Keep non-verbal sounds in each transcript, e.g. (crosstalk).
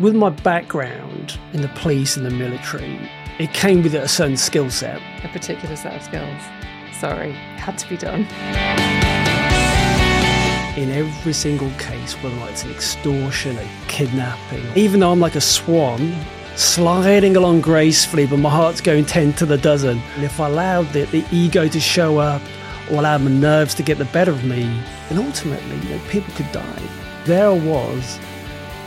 With my background in the police and the military, it came with a certain skill set. A particular set of skills. Sorry, had to be done. In every single case, whether it's an extortion, a kidnapping, even though I'm like a swan sliding along gracefully, but my heart's going 10 to the dozen. And if I allowed the, the ego to show up or allowed my nerves to get the better of me, then ultimately, you know, people could die. There I was,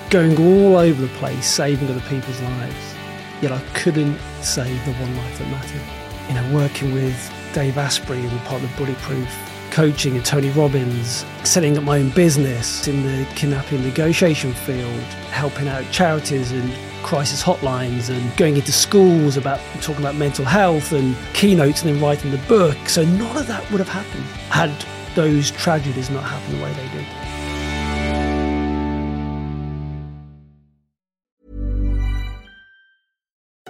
going all over the place, saving other people's lives. Yet I couldn't save the one life that mattered. You know, working with Dave Asprey and part of Bulletproof coaching and Tony Robbins, setting up my own business in the kidnapping negotiation field, helping out charities and crisis hotlines and going into schools about talking about mental health and keynotes and then writing the book. So none of that would have happened had those tragedies not happened the way they did.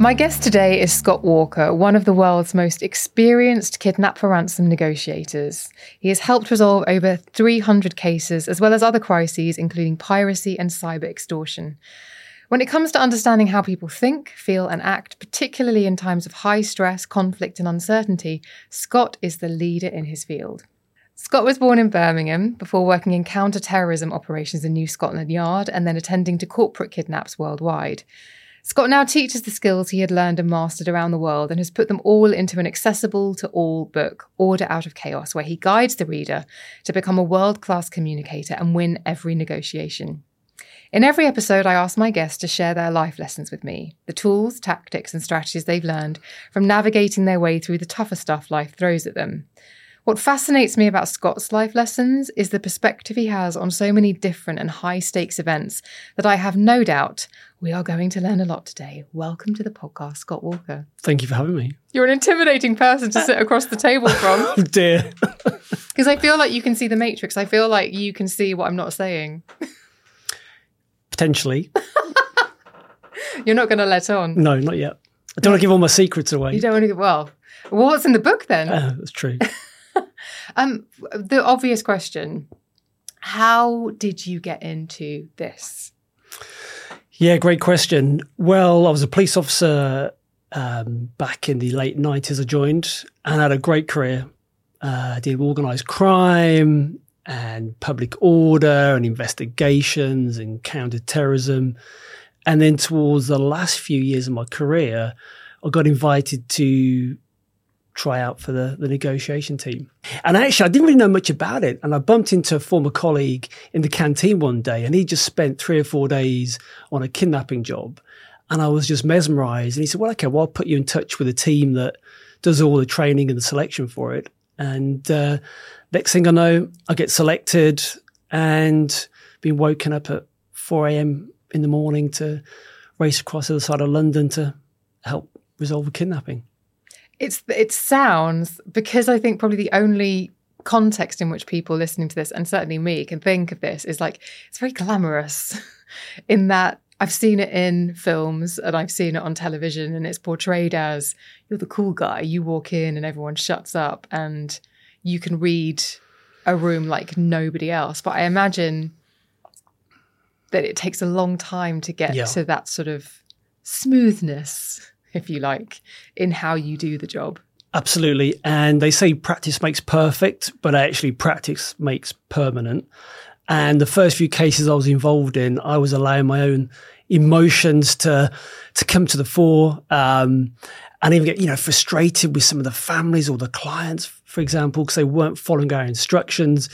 My guest today is Scott Walker, one of the world's most experienced kidnap for ransom negotiators. He has helped resolve over 300 cases, as well as other crises, including piracy and cyber extortion. When it comes to understanding how people think, feel, and act, particularly in times of high stress, conflict, and uncertainty, Scott is the leader in his field. Scott was born in Birmingham before working in counter-terrorism operations in New Scotland Yard and then attending to corporate kidnaps worldwide. Scott now teaches the skills he had learned and mastered around the world and has put them all into an accessible to all book, Order Out of Chaos, where he guides the reader to become a world class communicator and win every negotiation. In every episode, I ask my guests to share their life lessons with me the tools, tactics, and strategies they've learned from navigating their way through the tougher stuff life throws at them. What fascinates me about Scott's life lessons is the perspective he has on so many different and high stakes events that I have no doubt we are going to learn a lot today. Welcome to the podcast, Scott Walker. Thank you for having me. You're an intimidating person to sit across the table from. Oh (laughs) dear. (laughs) Because I feel like you can see the matrix. I feel like you can see what I'm not saying. Potentially. (laughs) You're not going to let on. No, not yet. I don't want to give all my secrets away. You don't want to. Well, well, what's in the book then? Uh, that's true. Um, the obvious question: How did you get into this? Yeah, great question. Well, I was a police officer um, back in the late 90s. I joined and had a great career. Uh, did organised crime and public order and investigations and counter-terrorism. And then towards the last few years of my career, I got invited to try out for the, the negotiation team. And actually, I didn't really know much about it. And I bumped into a former colleague in the canteen one day, and he just spent three or four days on a kidnapping job. And I was just mesmerized. And he said, Well, okay, well, I'll put you in touch with a team that does all the training and the selection for it. And uh, next thing I know, I get selected and being woken up at 4 a.m. in the morning to race across the other side of London to help resolve a kidnapping. It's it sounds because I think probably the only context in which people listening to this and certainly me can think of this is like it's very glamorous (laughs) in that I've seen it in films and I've seen it on television and it's portrayed as you're the cool guy. You walk in and everyone shuts up and you can read a room like nobody else. But I imagine that it takes a long time to get Yeah. to that sort of smoothness if you like, in how you do the job. Absolutely. And they say practice makes perfect, but actually practice makes permanent. And the first few cases I was involved in, I was allowing my own emotions to to come to the fore, um, and even get you know frustrated with some of the families or the clients, for example, because they weren't following our instructions.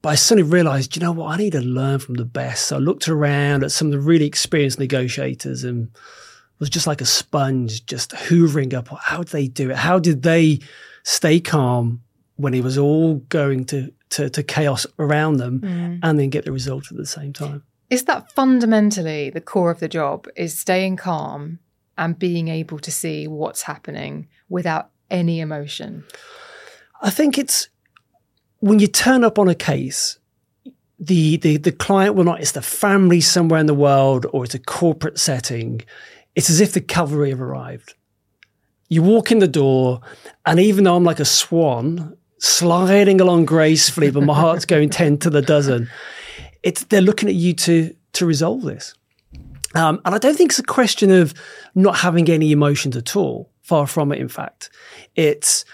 But I suddenly realised, you know what, I need to learn from the best. So I looked around at some of the really experienced negotiators and was just like a sponge, just hoovering up. How did they do it? How did they stay calm when it was all going to to, to chaos around them, mm. and then get the result at the same time? Is that fundamentally the core of the job? Is staying calm and being able to see what's happening without any emotion? I think it's when you turn up on a case, the, the, the client will not, it's the family somewhere in the world or it's a corporate setting. It's as if the cavalry have arrived. You walk in the door, and even though I'm like a swan sliding along gracefully, but my heart's going 10 to the dozen, it's, they're looking at you to, to resolve this. Um, and I don't think it's a question of not having any emotions at all. Far from it, in fact. It's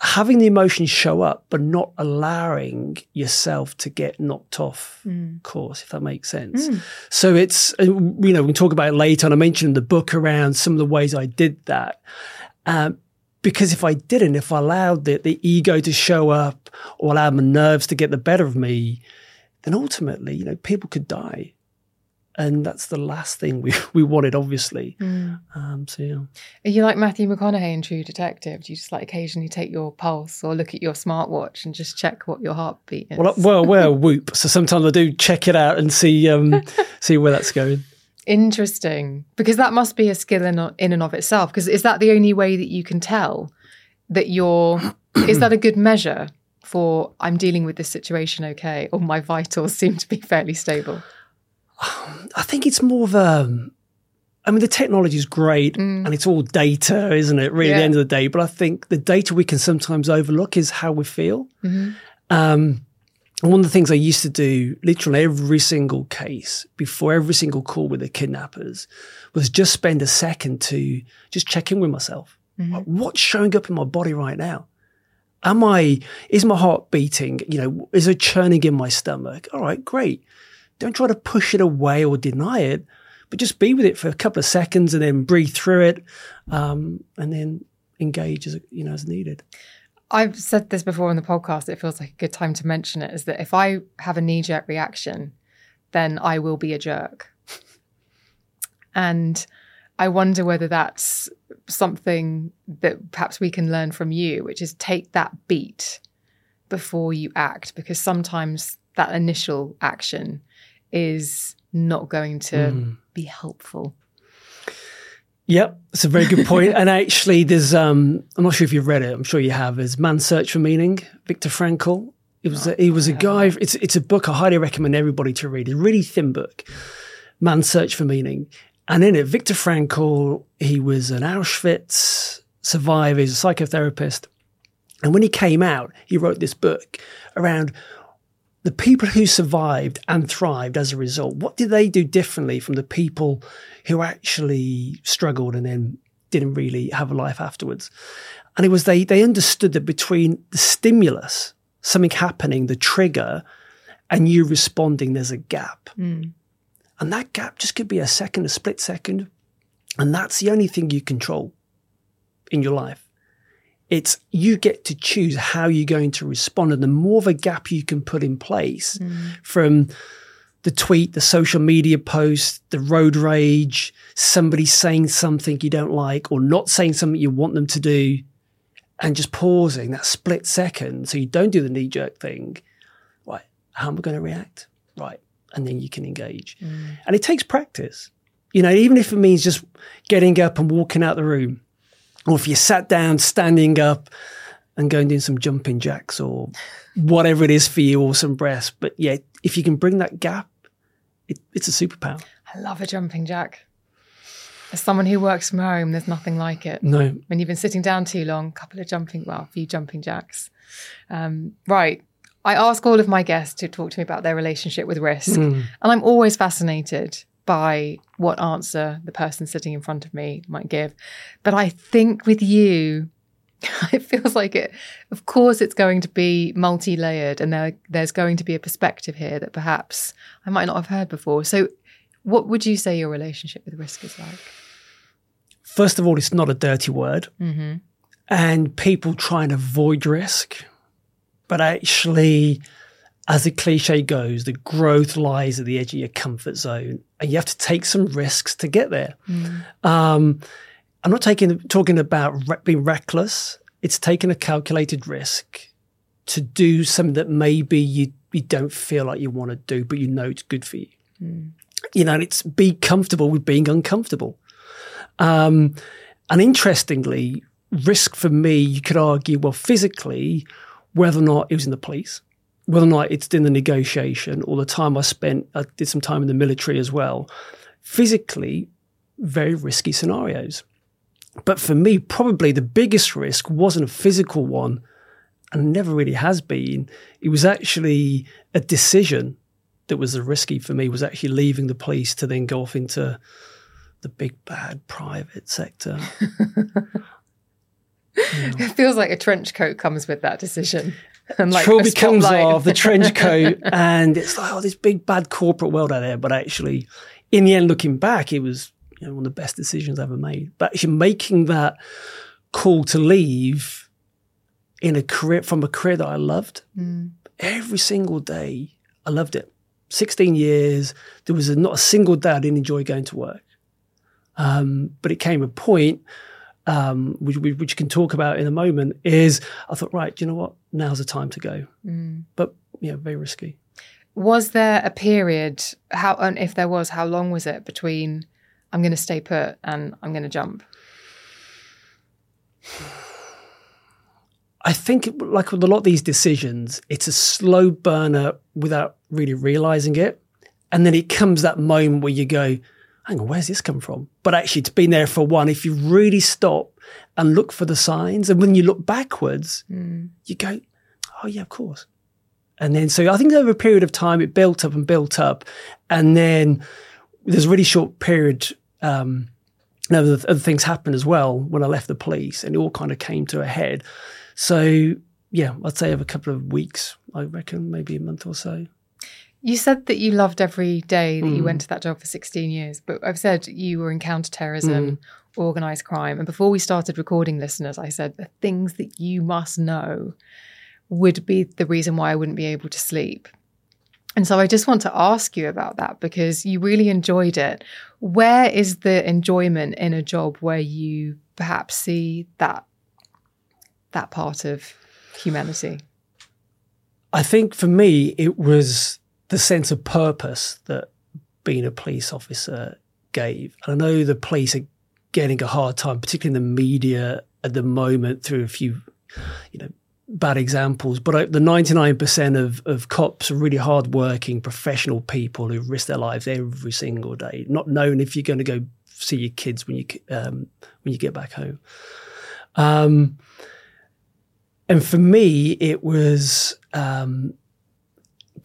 having the emotions show up, but not allowing yourself to get knocked off mm. course, if that makes sense. Mm. So it's, uh, you know, we can talk about it later. And I mentioned in the book around some of the ways I did that. Um, because if I didn't, if I allowed the, the ego to show up or allowed my nerves to get the better of me, then ultimately, you know, people could die and that's the last thing we, (laughs) we wanted, obviously. Mm. Um, so yeah. Are you like Matthew McConaughey in True Detective? Do you just like occasionally take your pulse or look at your smartwatch and just check what your heartbeat is? Well, well, we're whoop, so sometimes I do check it out and see um, (laughs) see where that's going. Interesting, because that must be a skill in in and of itself. Because is that the only way that you can tell that you're? (coughs) is that a good measure for I'm dealing with this situation okay, or my vitals seem to be fairly stable? I think it's more of a. I mean, the technology is great mm. and it's all data, isn't it? Really, yeah. at the end of the day. But I think the data we can sometimes overlook is how we feel. Mm-hmm. Um, and one of the things I used to do, literally every single case, before every single call with the kidnappers, was just spend a second to just check in with myself. Mm-hmm. Like, what's showing up in my body right now? Am I, is my heart beating? You know, is it churning in my stomach? All right, great. Don't try to push it away or deny it, but just be with it for a couple of seconds and then breathe through it, um, and then engage as you know as needed. I've said this before on the podcast. It feels like a good time to mention it. Is that if I have a knee jerk reaction, then I will be a jerk, and I wonder whether that's something that perhaps we can learn from you, which is take that beat before you act, because sometimes that initial action is not going to mm. be helpful. Yep, it's a very good point. and actually, there's um, I'm not sure if you've read it. I'm sure you have. Is Man's Search for Meaning, Viktor Frankl. It was a, he was a guy. It's it's a book I highly recommend everybody to read. It's a really thin book, Man's Search for Meaning. And in it, Viktor Frankl, he was an Auschwitz survivor. He's a psychotherapist. And when he came out, he wrote this book around the people who survived and thrived as a result, what did they do differently from the people who actually struggled and then didn't really have a life afterwards? And it was they they understood that between the stimulus, something happening, the trigger, and you responding, there's a gap. Mm. And that gap just could be a second, a split second. And that's the only thing you control in your life. It's you get to choose how you're going to respond. And the more of a gap you can put in place mm. from the tweet, the social media post, the road rage, somebody saying something you don't like or not saying something you want them to do, and just pausing that split second so you don't do the knee jerk thing. Right, how am I going to react? Right, and then you can engage. Mm. And it takes practice. You know, even if it means just getting up and walking out the room or if you sat down, standing up, and going doing some jumping jacks or whatever it is for you, or some breaths. But yeah, if you can bring that gap, it, it's a superpower. I love a jumping jack. As someone who works from home, there's nothing like it. No. When you've been sitting down too long, a couple of jumping, well, a few jumping jacks. Um, right. I ask all of my guests to talk to me about their relationship with risk. Mm. And I'm always fascinated by what answer the person sitting in front of me might give. But I think with you, (laughs) it feels like it, of course, it's going to be multi layered and there, there's going to be a perspective here that perhaps I might not have heard before. So, what would you say your relationship with risk is like? First of all, it's not a dirty word. Mm-hmm. And people try and avoid risk. But actually, as the cliche goes, the growth lies at the edge of your comfort zone, and you have to take some risks to get there. Um, I'm not taking talking about re- being reckless. It's taking a calculated risk to do something that maybe you you don't feel like you want to do, but you know it's good for you. You know, it's be comfortable with being uncomfortable. Um, and interestingly, risk for me, you could argue, well, physically, whether or not it was in the police, whether or not it's in the negotiation, or the time I spent, I did some time in the military as well. Physically, very risky scenarios. But for me, probably the biggest risk wasn't a physical one, and never really has been. It was actually a decision that was risky for me, was actually leaving the police to then go off into the big bad private sector. (laughs) It feels like a trench coat comes with that decision. (laughs) And like Trilby comes off, the trench (laughs) coat, and it's like, oh, this big bad corporate world out there. But actually, in the end, looking back, it was you know, one of the best decisions I ever made. But actually making that call to leave in a career from a career that I loved every single day, I loved it. 16 years, there was a, not a single day I didn't enjoy going to work. Um, but it came a point um, which, we- which you can talk about in a moment, is I thought, right, do you know what? Now's the time to go. But, you know, very risky. Was there a period, how, and if there was, how long was it between I'm going to stay put and I'm going to jump? I think, like with a lot of these decisions, it's a slow burner without really realizing it. And then it comes that moment where you go, hang on, where's this come from? But actually, it's been there for one. If you really stop and look for the signs, and when you look backwards, you go, oh, yeah, of course. And then, so I think over a period of time, it built up and built up. And then there's a really short period, um, and other, other things happened as well when I left the police, and it all kind of came to a head. So, yeah, I'd say over a couple of weeks, I reckon, maybe a month or so. You said that you loved every day that you went mm. to that job for 16 years, but I've said you were in counterterrorism, mm. organized crime. And before we started recording, listeners, I said the things that you must know would be the reason why I wouldn't be able to sleep. And so I just want to ask you about that because you really enjoyed it. Where is the enjoyment in a job where you perhaps see that that part of humanity? I think for me, it was the sense of purpose that being a police officer gave. And I know the police are getting a hard time, particularly in the media at the moment, through a few, you know, bad examples. But I, the 99% of, of cops are really hardworking, professional people who risk their lives every single day, not knowing if you're going to go see your kids when you um, when you get back home. Um, and for me, it was um,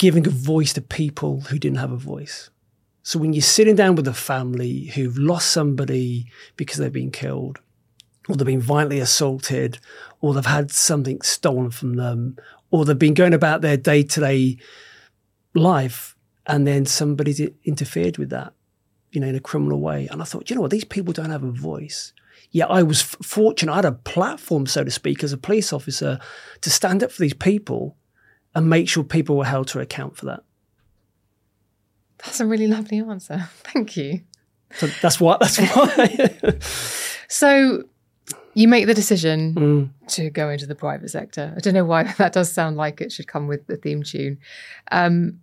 giving a voice to people who didn't have a voice. So when you're sitting down with a family who've lost somebody because they've been killed, or they've been violently assaulted, or they've had something stolen from them, or they've been going about their day to day life, and then somebody's interfered with that, you know, in a criminal way. And I thought, you know what, these people don't have a voice. Yeah, I was fortunate. I had a platform, so to speak, as a police officer to stand up for these people and make sure people were held to account for that. That's a really lovely answer. (laughs) Thank you. So that's what, that's why. (laughs) So you make the decision to go into the private sector. I don't know why (laughs) that does sound like it should come with the theme tune. Um,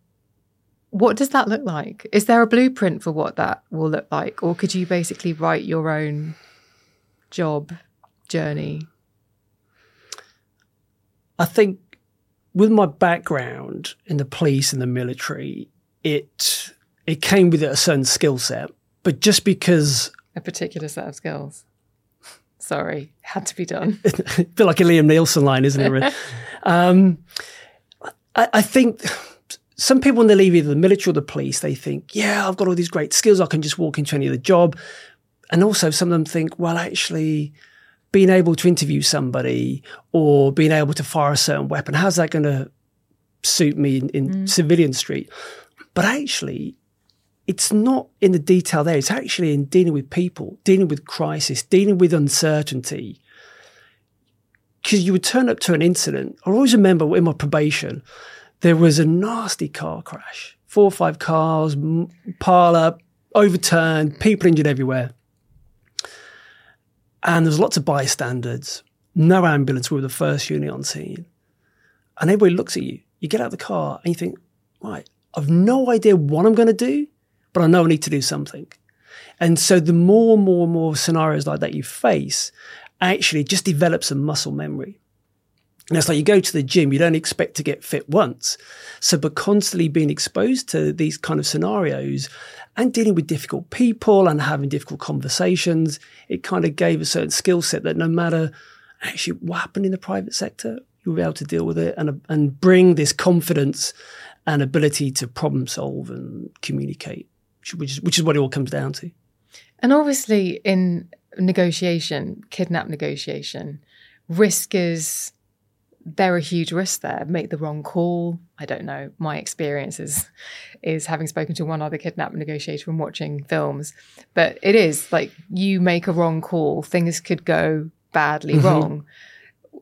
what does that look like? Is there a blueprint for what that will look like? Or could you basically write your own job journey? I think with my background in the police and the military, it it came with a certain skill set. But just because A particular set of skills? Sorry, had to be done. (laughs) a bit like a Liam Neeson line, isn't it? really? (laughs) um, I, I think some people, when they leave either the military or the police, they think, yeah, I've got all these great skills. I can just walk into any other job. And also, some of them think, well, actually, being able to interview somebody or being able to fire a certain weapon, how's that going to suit me in, in mm. civilian street? But actually, it's not in the detail there. It's actually in dealing with people, dealing with crisis, dealing with uncertainty. Because you would turn up to an incident. I always remember in my probation, there was a nasty car crash. Four or five cars pile up, overturned, people injured everywhere. And there was lots of bystanders. No ambulance. We were the first unit on scene. And everybody looks at you. You get out of the car and you think, right, I've no idea what I'm going to do, but I know I need to do something. And so the more and more and more scenarios like that you face, actually just develops a muscle memory. And it's like you go to the gym, you don't expect to get fit once. So, but constantly being exposed to these kind of scenarios and dealing with difficult people and having difficult conversations, it kind of gave a certain skill set that no matter actually what happened in the private sector, you'll be able to deal with it and, and bring this confidence and ability to problem solve and communicate, which is, which is what it all comes down to. And obviously, in negotiation, kidnap negotiation, risk is there are huge risks there. Make the wrong call. I don't know. My experience is, is having spoken to one other kidnap negotiator and watching films. But it is like you make a wrong call, things could go badly mm-hmm. wrong.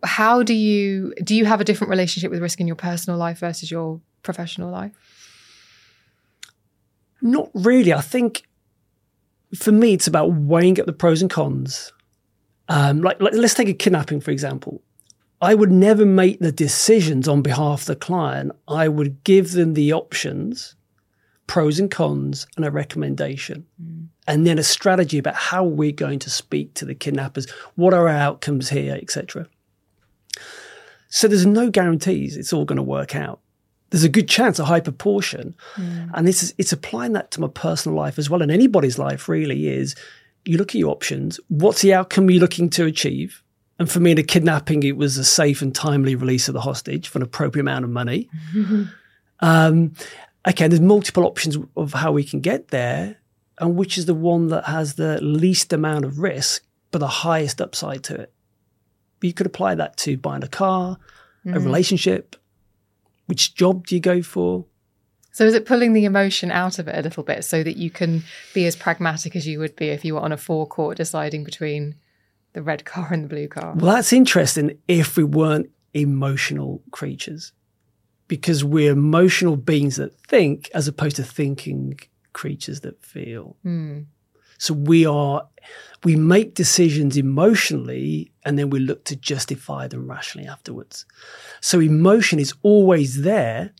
How do you do you have a different relationship with risk in your personal life versus your professional life? Not really. I think for me it's about weighing up the pros and cons. Um, like, like let's take a kidnapping for example I would never make the decisions on behalf of the client. I would give them the options, pros and cons, and a recommendation. Mm. And then a strategy about how we're going to speak to the kidnappers, what are our outcomes here, etc. So there's no guarantees it's all going to work out. There's a good chance, a high proportion. Mm. And this is it's applying that to my personal life as well, and anybody's life really is you look at your options, what's the outcome you're looking to achieve? And for me, the kidnapping, it was a safe and timely release of the hostage for an appropriate amount of money. (laughs) um, okay, there's multiple options of how we can get there, and which is the one that has the least amount of risk, but the highest upside to it. But you could apply that to buying a car, mm. a relationship. Which job do you go for? So is it pulling the emotion out of it a little bit so that you can be as pragmatic as you would be if you were on a forecourt deciding between the red car and the blue car. Well, that's interesting if we weren't emotional creatures, because we're emotional beings that think as opposed to thinking creatures that feel. Mm. So we are, we make decisions emotionally and then we look to justify them rationally afterwards. So emotion is always there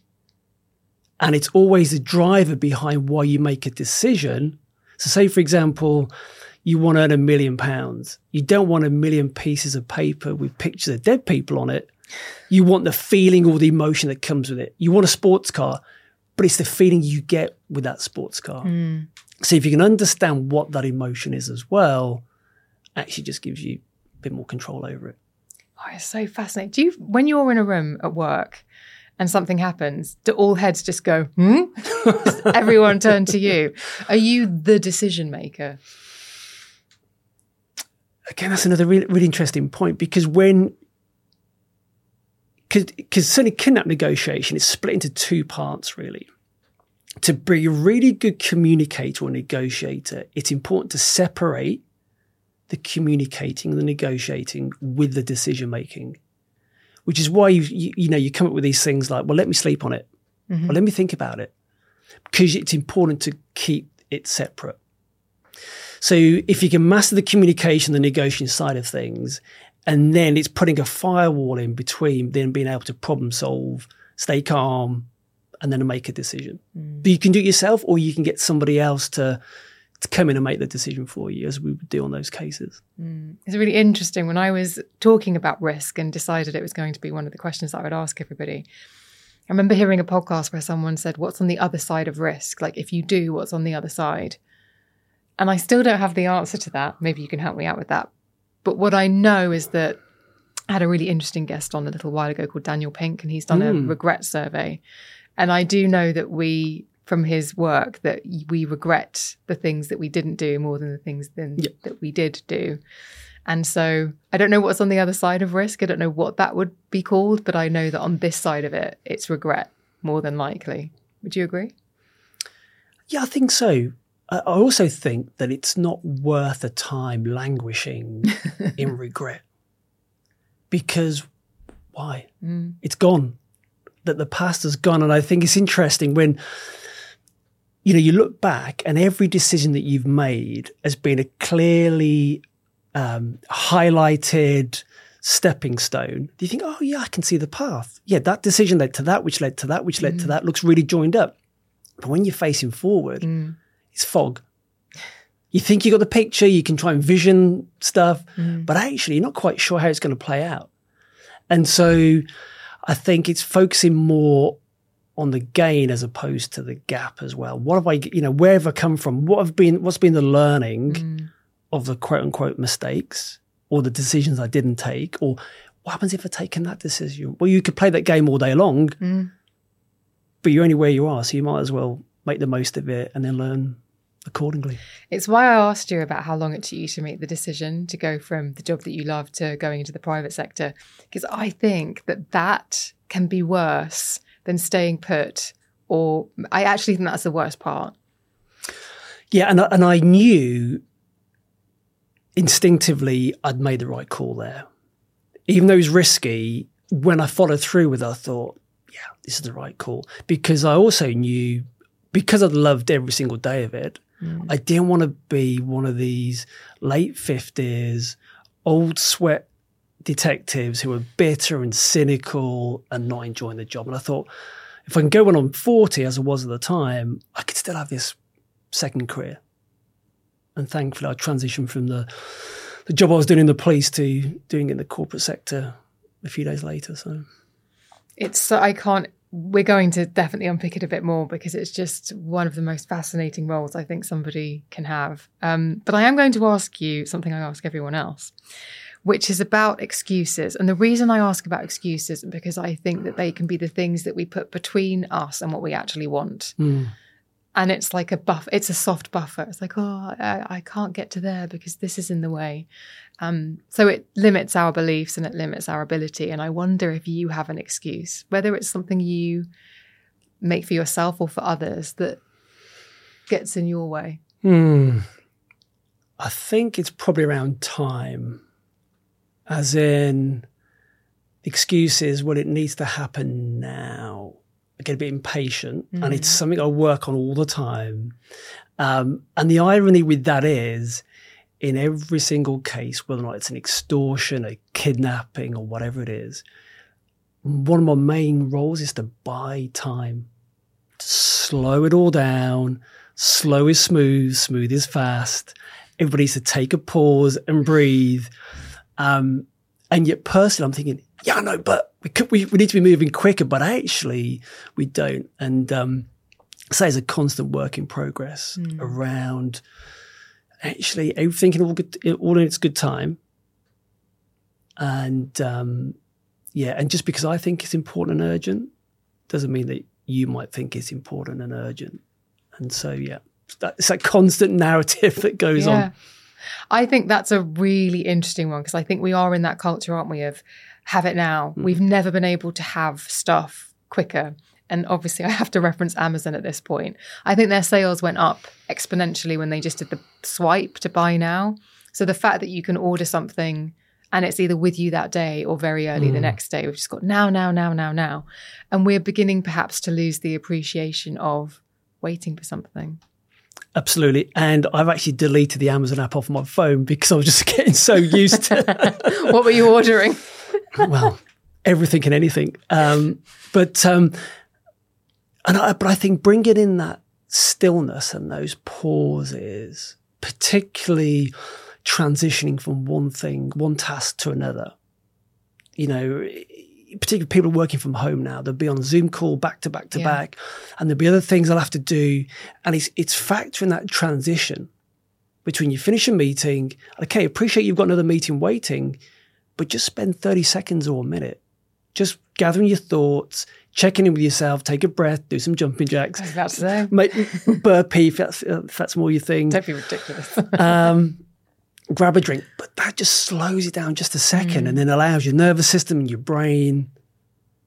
and it's always the driver behind why you make a decision. So, say, for example, you want to earn a million pounds. You don't want a million pieces of paper with pictures of dead people on it. You want the feeling or the emotion that comes with it. You want a sports car, but it's the feeling you get with that sports car. Mm. So if you can understand what that emotion is as well, actually just gives you a bit more control over it. Oh, it's so fascinating. Do you, when you're in a room at work and something happens, do all heads just go, hmm? (laughs) everyone turn to you? Are you the decision maker? Again, that's another really, really interesting point because when because certainly kidnap negotiation is split into two parts really. To be a really good communicator or negotiator, it's important to separate the communicating and the negotiating with the decision making, which is why you, you, you know you come up with these things like, well, let me sleep on it, mm-hmm. or let me think about it, because it's important to keep it separate. So if you can master the communication, the negotiation side of things, and then it's putting a firewall in between, then being able to problem solve, stay calm, and then make a decision. Mm. But you can do it yourself, or you can get somebody else to to come in and make the decision for you, as we would do on those cases. Mm. It's really interesting. When I was talking about risk and decided it was going to be one of the questions that I would ask everybody, I remember hearing a podcast where someone said, What's on the other side of risk? Like, if you do, what's on the other side? And I still don't have the answer to that. Maybe you can help me out with that. But what I know is that I had a really interesting guest on a little while ago called Daniel Pink, and he's done mm. a regret survey. And I do know that we, from his work, that we regret the things that we didn't do more than the things than, Yep. that we did do. And so I don't know what's on the other side of risk. I don't know what that would be called, but I know that on this side of it, it's regret more than likely. Would you agree? Yeah, I think so. I also think that it's not worth a time languishing (laughs) in regret. Because why? Mm. It's gone. That the past has gone. And I think it's interesting when, you know, you look back and every decision that you've made has been a clearly um, highlighted stepping stone. Do you think, oh, yeah, I can see the path? Yeah, that decision led to that, which led to that, which led to mm. that, looks really joined up. But when you're facing forward, mm. It's fog. You think you got the picture, you can try and vision stuff, mm. but actually, you're not quite sure how it's going to play out. And so I think it's focusing more on the gain as opposed to the gap as well. What have I, you know, where have I come from? What have been, what's been the learning mm. of the quote unquote mistakes or the decisions I didn't take? Or what happens if I've taken that decision? Well, you could play that game all day long, mm. but you're only where you are. So you might as well make the most of it and then learn accordingly. It's why I asked you about how long it took you to make the decision to go from the job that you love to going into the private sector. Because I think that that can be worse than staying put, or I actually think that's the worst part. Yeah, and and I knew instinctively I'd made the right call there, even though it was risky. When I followed through with, it, I thought, yeah, this is the right call because I also knew because I'd loved every single day of it. I didn't want to be one of these late fifties old sweat detectives who were bitter and cynical and not enjoying the job. And I thought, if I can go when I'm 40, as I was at the time, I could still have this second career. And thankfully, I transitioned from the, the job I was doing in the police to doing it in the corporate sector a few days later. So, It's I can't. We're going to definitely unpick it a bit more because it's just one of the most fascinating roles I think somebody can have. Um, but I am going to ask you something I ask everyone else, which is about excuses. And the reason I ask about excuses is because I think that they can be the things that we put between us and what we actually want. And it's like a buff. It's a soft buffer. It's like, oh, I, I can't get to there because this is in the way. Um, so it limits our beliefs and it limits our ability. And I wonder if you have an excuse, whether it's something you make for yourself or for others that gets in your way. I think it's probably around time, as in the excuse is, well, it needs to happen now. I get a bit impatient, and it's something I work on all the time. Um, and the irony with that is, in every single case, whether or not it's an extortion, a kidnapping, or whatever it is, one of my main roles is to buy time, to slow it all down. Slow is smooth, smooth is fast. Everybody needs to take a pause and breathe. Um, and yet, personally, I'm thinking, yeah, no, but we could, we, we need to be moving quicker, but actually, we don't. And um, so it's a constant work in progress around actually everything in all good, all in its good time. And um, yeah, and just because I think it's important and urgent doesn't mean that you might think it's important and urgent. And so, yeah, that, it's that constant narrative (laughs) that goes on. I think that's a really interesting one because I think we are in that culture, aren't we, of have it now. We've never been able to have stuff quicker. And obviously, I have to reference Amazon at this point. I think their sales went up exponentially when they just did the swipe to buy now. So the fact that you can order something and it's either with you that day or very early the next day, we've just got now, now, now, now, now. And we're beginning perhaps to lose the appreciation of waiting for something. Absolutely. And I've actually deleted the Amazon app off my phone because I was just (laughs) getting so used to (laughs) what were you ordering? (laughs) well, everything and anything. Um, but um, and I, but I think bringing in that stillness and those pauses, particularly transitioning from one thing, one task to another. You know, particularly people working from home now, they'll be on Zoom call back to back to Yeah. back, and there'll be other things they'll have to do, and it's it's factoring that transition between you finish a meeting, okay, appreciate you've got another meeting waiting, but just spend 30 seconds or a minute just gathering your thoughts, checking in with yourself, take a breath, do some jumping jacks, I was about to say. (laughs) make burpee if that's, if that's more your thing. Don't be ridiculous. (laughs) Um, grab a drink, but that just slows you down just a second, and then allows your nervous system and your brain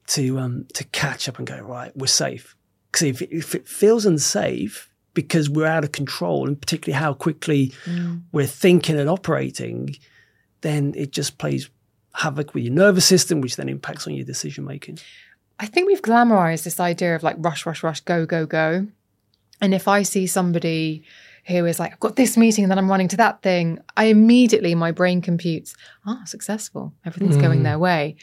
to um, to catch up and go right. We're safe because if, if it feels unsafe because we're out of control, and particularly how quickly we're thinking and operating, then it just plays havoc with your nervous system, which then impacts on your decision making. I think we've glamorized this idea of like rush, rush, rush, go, go, go. And if I see somebody who is like, I've got this meeting and then I'm running to that thing, I immediately, my brain computes, ah, successful. Everything's going their way.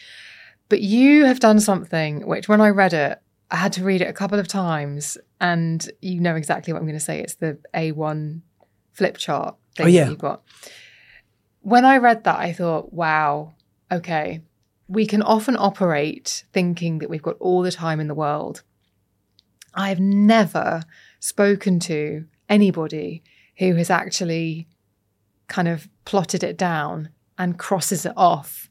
But you have done something which, when I read it, I had to read it a couple of times. And you know exactly what I'm going to say. It's the A1 flip chart thing Oh, yeah. that you've got. When I read that, I thought, wow, okay, we can often operate thinking that we've got all the time in the world. I've never spoken to anybody who has actually kind of plotted it down and crosses it off.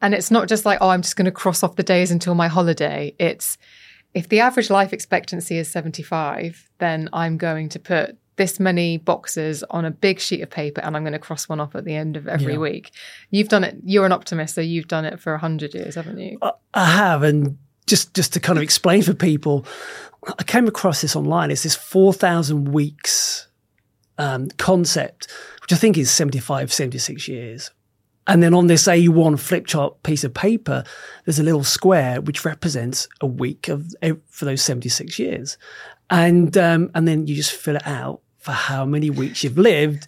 And it's not just like, oh, I'm just going to cross off the days until my holiday. It's if the average life expectancy is 75, then I'm going to put this many boxes on a big sheet of paper and I'm going to cross one off at the end of every Yeah. week. You've done it, you're an optimist, so you've done it for 100 years, haven't you? I- have, and just just to kind of explain for people, I came across this online. It's this four thousand weeks um, concept, which I think is 75, 76 years. And then on this A1 flip chart piece of paper, there's a little square which represents a week of for those 76 years, and um, and then you just fill it out for how many weeks you've lived,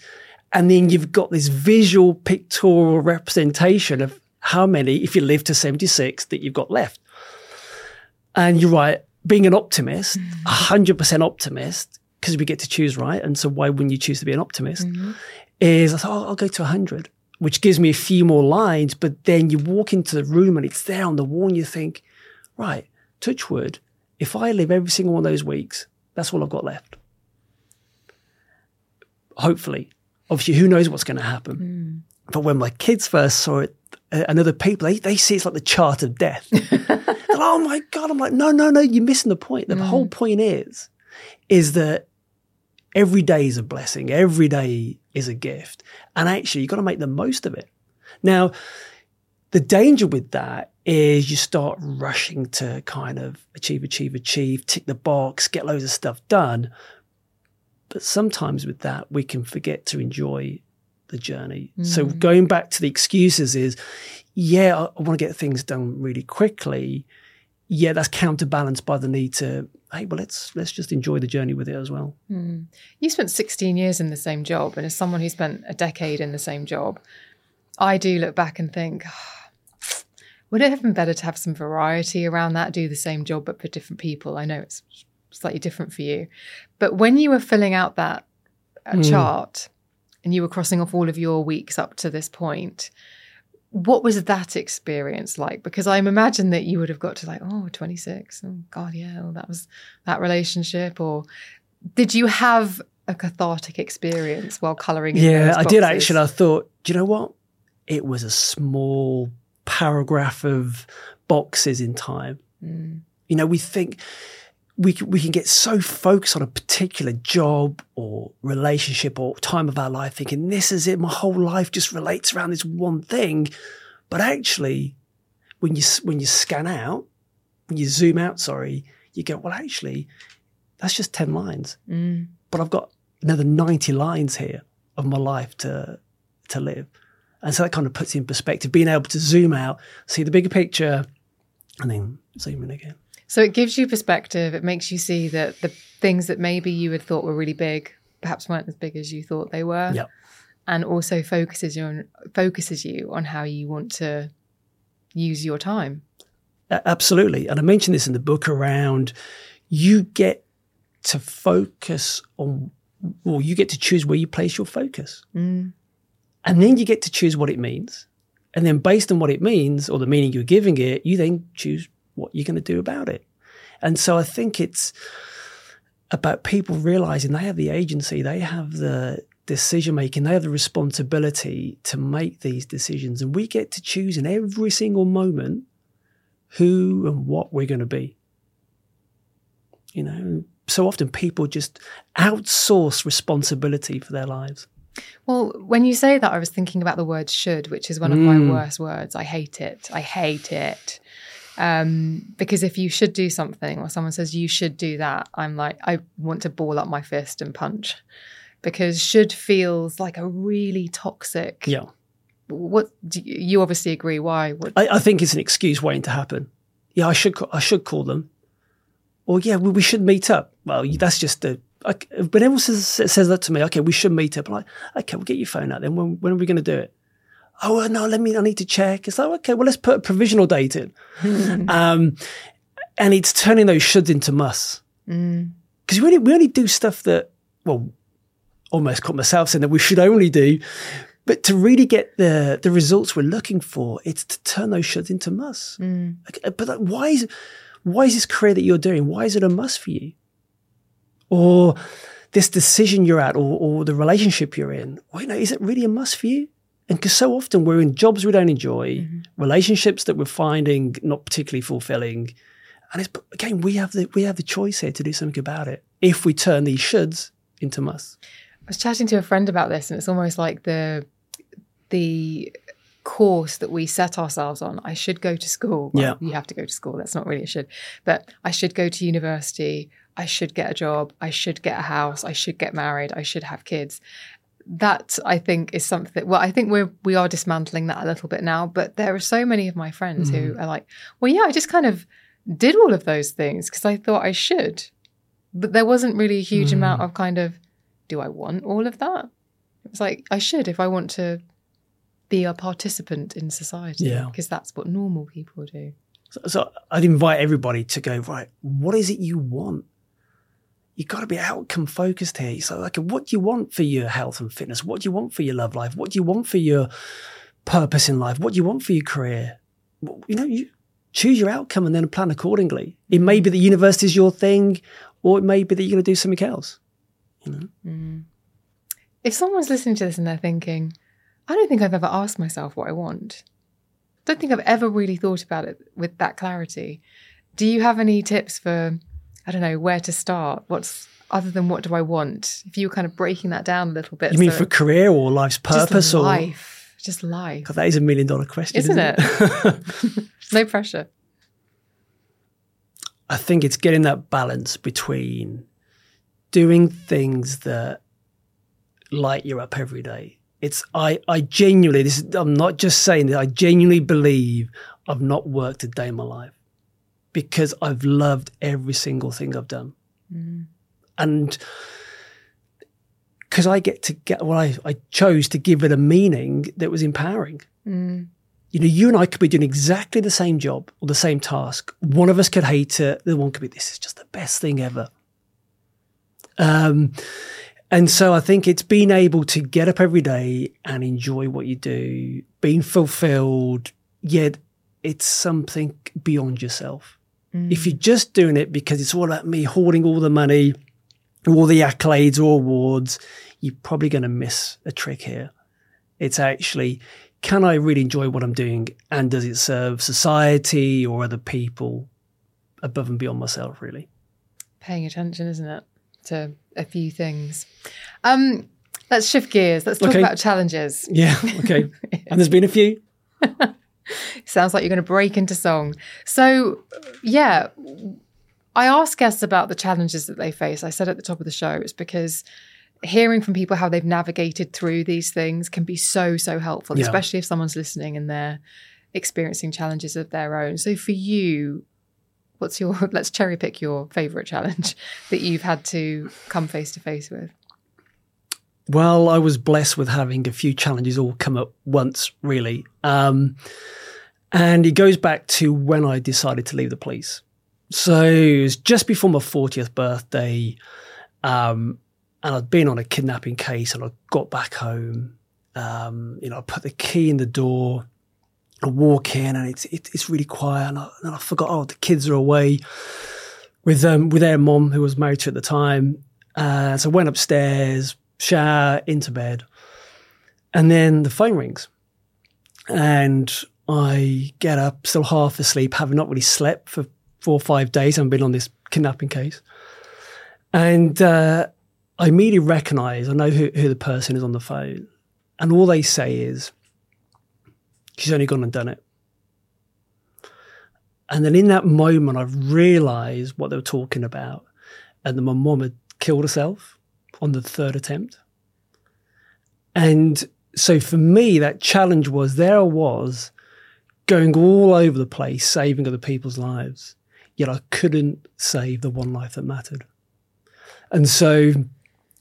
and then you've got this visual pictorial representation of how many, if you live to 76, that you've got left. And you're right, being an optimist, mm. a 100% optimist, because we get to choose, right? And so why wouldn't you choose to be an optimist? Mm-hmm. Is I thought, oh, I'll go to 100, which gives me a few more lines. But then you walk into the room and it's there on the wall and you think, right, touch wood, if I live every single one of those weeks, that's all I've got left. Hopefully. Obviously, who knows what's going to happen. But when my kids first saw it, uh, and other people, they, they see it's like the chart of death. (laughs) Like, oh my God. I'm like, no, no, no, you're missing the point. The whole point is, is that every day is a blessing. Every day is a gift. And actually, you've got to make the most of it. Now, the danger with that is you start rushing to kind of achieve, achieve, achieve, tick the box, get loads of stuff done. But sometimes with that, we can forget to enjoy the journey. So going back to the excuses is, yeah, I, I want to get things done really quickly. Yeah, that's counterbalanced by the need to, hey, well, let's let's just enjoy the journey with it as well. You spent 16 years in the same job, and as someone who spent a decade in the same job, I do look back and think, "Ah, would it have been better to have some variety around that, do the same job but for different people? I know it's slightly different for you. But when you were filling out that uh, chart and you were crossing off all of your weeks up to this point, what was that experience like? Because I imagine that you would have got to like, oh, 26. Oh, God, yeah, well, that was that relationship. Or did you have a cathartic experience while colouring in Yeah, I did actually. I thought, do you know what? It was a small paragraph of boxes in time. You know, we think we we can get so focused on a particular job or relationship or time of our life, thinking this is it. My whole life just relates around this one thing. But actually, when you when you scan out, when you zoom out, sorry, you go, well, actually, that's just ten lines mm. but I've got another 90 lines here of my life to to live. And so that kind of puts in perspective, being able to zoom out, see the bigger picture, and then zoom in again. So it gives you perspective. It makes you see that the things that maybe you had thought were really big perhaps weren't as big as you thought they were. Yep. And also focuses you on focuses you on how you want to use your time. Absolutely. And I mentioned this in the book around you get to focus on, well, you get to choose where you place your focus. Mm. And then you get to choose what it means. And then based on what it means or the meaning you're giving it, you then choose what you're going to do about it. And so I think it's about people realizing they have the agency, they have the decision making, they have the responsibility to make these decisions. And we get to choose in every single moment who and what we're going to be. You know, so often people just outsource responsibility for their lives. Well, when you say that, I was thinking about the word should, which is one of my Mm. worst words. I hate it. I hate it. Um, because if you should do something or someone says you should do that, I'm like, I want to ball up my fist and punch because should feels like a really toxic. Yeah. What do you, you obviously agree? Why? What, I, I think it's an excuse waiting to happen. Yeah, I should. I should call them. Or yeah, we, we should meet up. Well, that's just a. I, when everyone says, says that to me, okay, we should meet up. I'm like, okay, we'll get your phone out. Then when, when are we going to do it? Oh uh, no, let me. I need to check. It's like okay, well let's put a provisional date in. um, and it's turning those shoulds into musts because we only we only do stuff that well, almost caught myself saying that we should only do. But to really get the the results we're looking for, it's to turn those shoulds into musts. Like, uh, but like, why is why is this career that you're doing? Why is it a must for you? Or this decision you're at, or, or the relationship you're in? Well, you know, is it really a must for you? And because so often we're in jobs we don't enjoy, mm-hmm. relationships that we're finding not particularly fulfilling, and it's again we have the we have the choice here to do something about it if we turn these shoulds into musts. I was chatting to a friend about this, and it's almost like the the course that we set ourselves on. I should go to school. Well, Yeah. you have to go to school. That's not really a should, but I should go to university. I should get a job. I should get a house. I should get married. I should have kids. That I think is something. That, well, I think we're we are dismantling that a little bit now. But there are so many of my friends who mm-hmm. are like, "Well, yeah, I just kind of did all of those things because I thought I should." But there wasn't really a huge amount mm. of kind of do I want all of that? It's like I should if I want to be a participant in society Yeah. because that's what normal people do. So, so I'd invite everybody to go right. What is it you want? You got to be outcome focused here. So, like, what do you want for your health and fitness? What do you want for your love life? What do you want for your purpose in life? What do you want for your career? You know, you choose your outcome and then plan accordingly. It may be that university is your thing, or it may be that you're going to do something else. You know. Mm. If someone's listening to this and they're thinking, I don't think I've ever asked myself what I want. I don't think I've ever really thought about it with that clarity. Do you have any tips for, I don't know, where to start? What's other than what do I want? If you were kind of breaking that down a little bit. You mean so for career or life's purpose just or life, just life, God, that is a million dollar question, isn't isn't, it? (laughs) (laughs) no pressure. I think it's getting that balance between doing things that light you up every day. It's I I genuinely this is, I'm not just saying that I genuinely believe I've not worked a day in my life because I've loved every single thing I've done. And because I get to get well, I, I chose to give it a meaning that was empowering. You know, you and I could be doing exactly the same job or the same task. One of us could hate it. The one could be, this is just the best thing ever. Um, and so I think it's being able to get up every day and enjoy what you do, being fulfilled, yet it's something beyond yourself. If you're just doing it because it's all about me hoarding all the money, all the accolades or awards, you're probably going to miss a trick here. It's actually, can I really enjoy what I'm doing? And does it serve society or other people above and beyond myself, really? Paying attention, isn't it, to a few things. Um, let's shift gears. Let's talk Okay. about challenges. Yeah. Okay. (laughs) and there's been a few. (laughs) (laughs) Sounds like you're going to break into song. So, yeah, I asked guests about the challenges that they face. I said at the top of the show, it's because hearing from people how they've navigated through these things can be so, so helpful, Yeah. especially if someone's listening and they're experiencing challenges of their own. So, for you, what's your, (laughs) let's cherry pick your favorite challenge (laughs) that you've had to come face to face with? Well, I was blessed with having a few challenges all come up once, really. Um, and it goes back to when I decided to leave the police. So it was just before my 40th birthday. Um, and I'd been on a kidnapping case and I got back home. Um, you know, I put the key in the door. I walk in and it's it, it's really quiet. And I, and I forgot, oh, the kids are away with um, with their mom who was married to at the time. Uh, so I went upstairs, shower, into bed, and then the phone rings, and I get up, still half asleep, having not really slept for four or five days. I've been on this kidnapping case, And uh, I immediately recognize, I know who, who the person is on the phone. And all they say is, she's only gone and done it. And then in that moment, I realized what they were talking about and that my mom had killed herself on the third attempt. And so for me, that challenge was there I was going all over the place, saving other people's lives, yet I couldn't save the one life that mattered. And so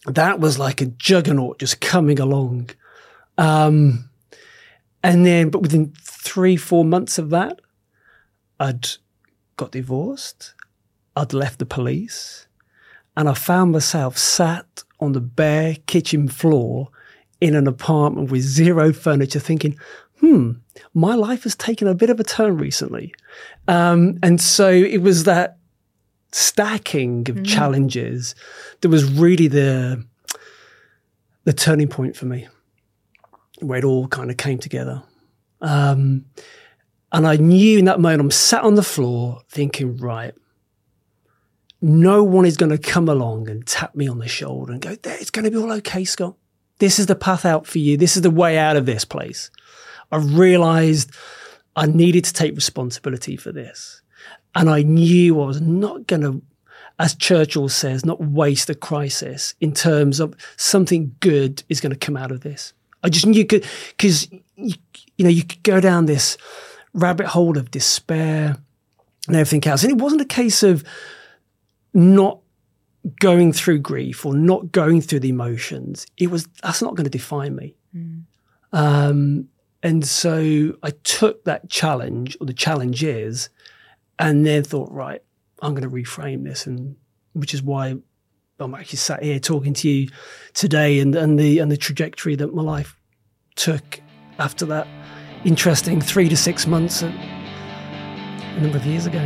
that was like a juggernaut just coming along. Um, and then, but within three, four months of that, I'd got divorced, I'd left the police, and I found myself sat on the bare kitchen floor in an apartment with zero furniture, thinking, hmm, my life has taken a bit of a turn recently. Um, and so it was that stacking of mm. challenges that was really the the turning point for me, where it all kind of came together. Um, and I knew in that moment, I'm sat on the floor thinking, right, no one is going to come along and tap me on the shoulder and go, it's going to be all okay, Scott. This is the path out for you. This is the way out of this place. I realized I needed to take responsibility for this. And I knew I was not going to, as Churchill says, not waste a crisis in terms of something good is going to come out of this. I just knew because you, you know you could go down this rabbit hole of despair and everything else, and it wasn't a case of not going through grief or not going through the emotions. It was that's not going to define me. Mm. Um, and so I took that challenge or the challenges and then thought, right, I'm going to reframe this. And which is why I'm actually sat here talking to you today and, and the, and the trajectory that my life took after that interesting three to six months a, a number of years ago.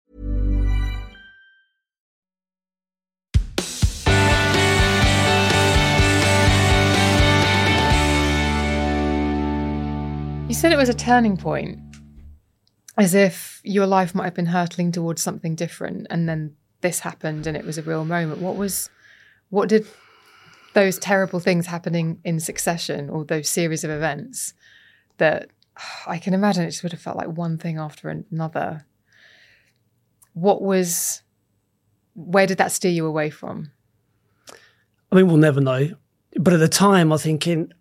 You said it was a turning point, as if your life might have been hurtling towards something different, and then this happened, and it was a real moment. What was, what did those terrible things happening in succession, or those series of events that I can imagine it just would have felt like one thing after another. What was, where did that steer you away from? I mean, we'll never know. But at the time, I was thinking,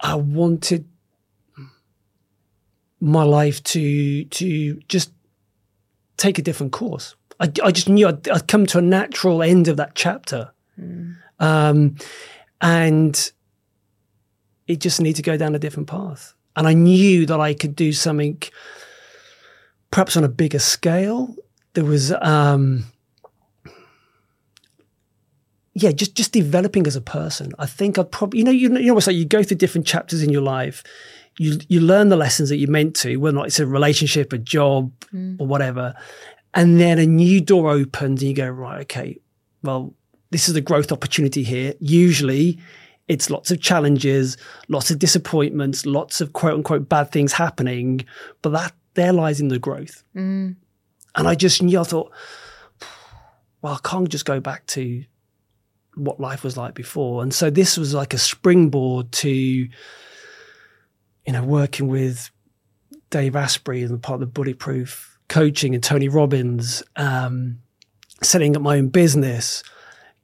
I wanted my life to to just take a different course. I, I just knew I'd, I'd, come to a natural end of that chapter, mm. um, and it just needed to go down a different path. And I knew that I could do something, perhaps on a bigger scale. There was, um, yeah, just just developing as a person. I think I'd probably, you know, you, you know, it's like you go through different chapters in your life you you learn the lessons that you're meant to, whether or not it's a relationship, a job, mm. or whatever, and then a new door opens and you go right, okay, well, this is a growth opportunity here. Usually, it's lots of challenges, lots of disappointments, lots of quote unquote bad things happening, but that there lies in the growth. Mm. And I just knew I thought, well, I can't just go back to what life was like before. And so this was like a springboard to you know, working with Dave Asprey and part of the Bulletproof coaching and Tony Robbins, um, setting up my own business,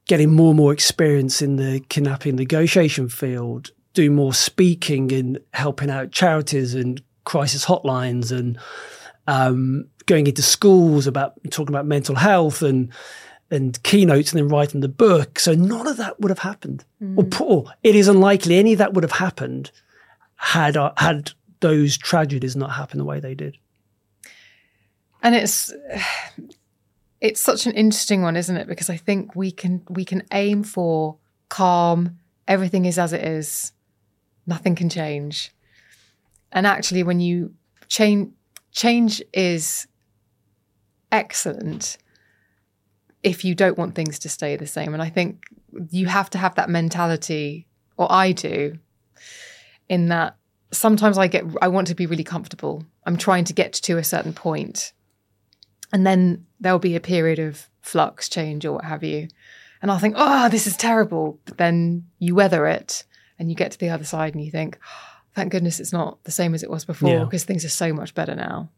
getting more and more experience in the kidnapping negotiation field, doing more speaking and helping out charities and crisis hotlines and um, going into schools about talking about mental health and and keynotes and then writing the book. So none of that would have happened. Mm. Or, or, it is unlikely any of that would have happened had uh, had those tragedies not happened the way they did. And it's (sighs) it's such an interesting one, isn't it? Because I think we can we can aim for calm, everything is as it is, nothing can change. And actually when you change change is excellent if you don't want things to stay the same. And I think you have to have that mentality, or I do, in that sometimes I get I want to be really comfortable. I'm trying to get to a certain point. And then there'll be a period of flux, change, or what have you. And I'll think, oh, this is terrible. But then you weather it and you get to the other side and you think, oh, thank goodness it's not the same as it was before because yeah. things are so much better now.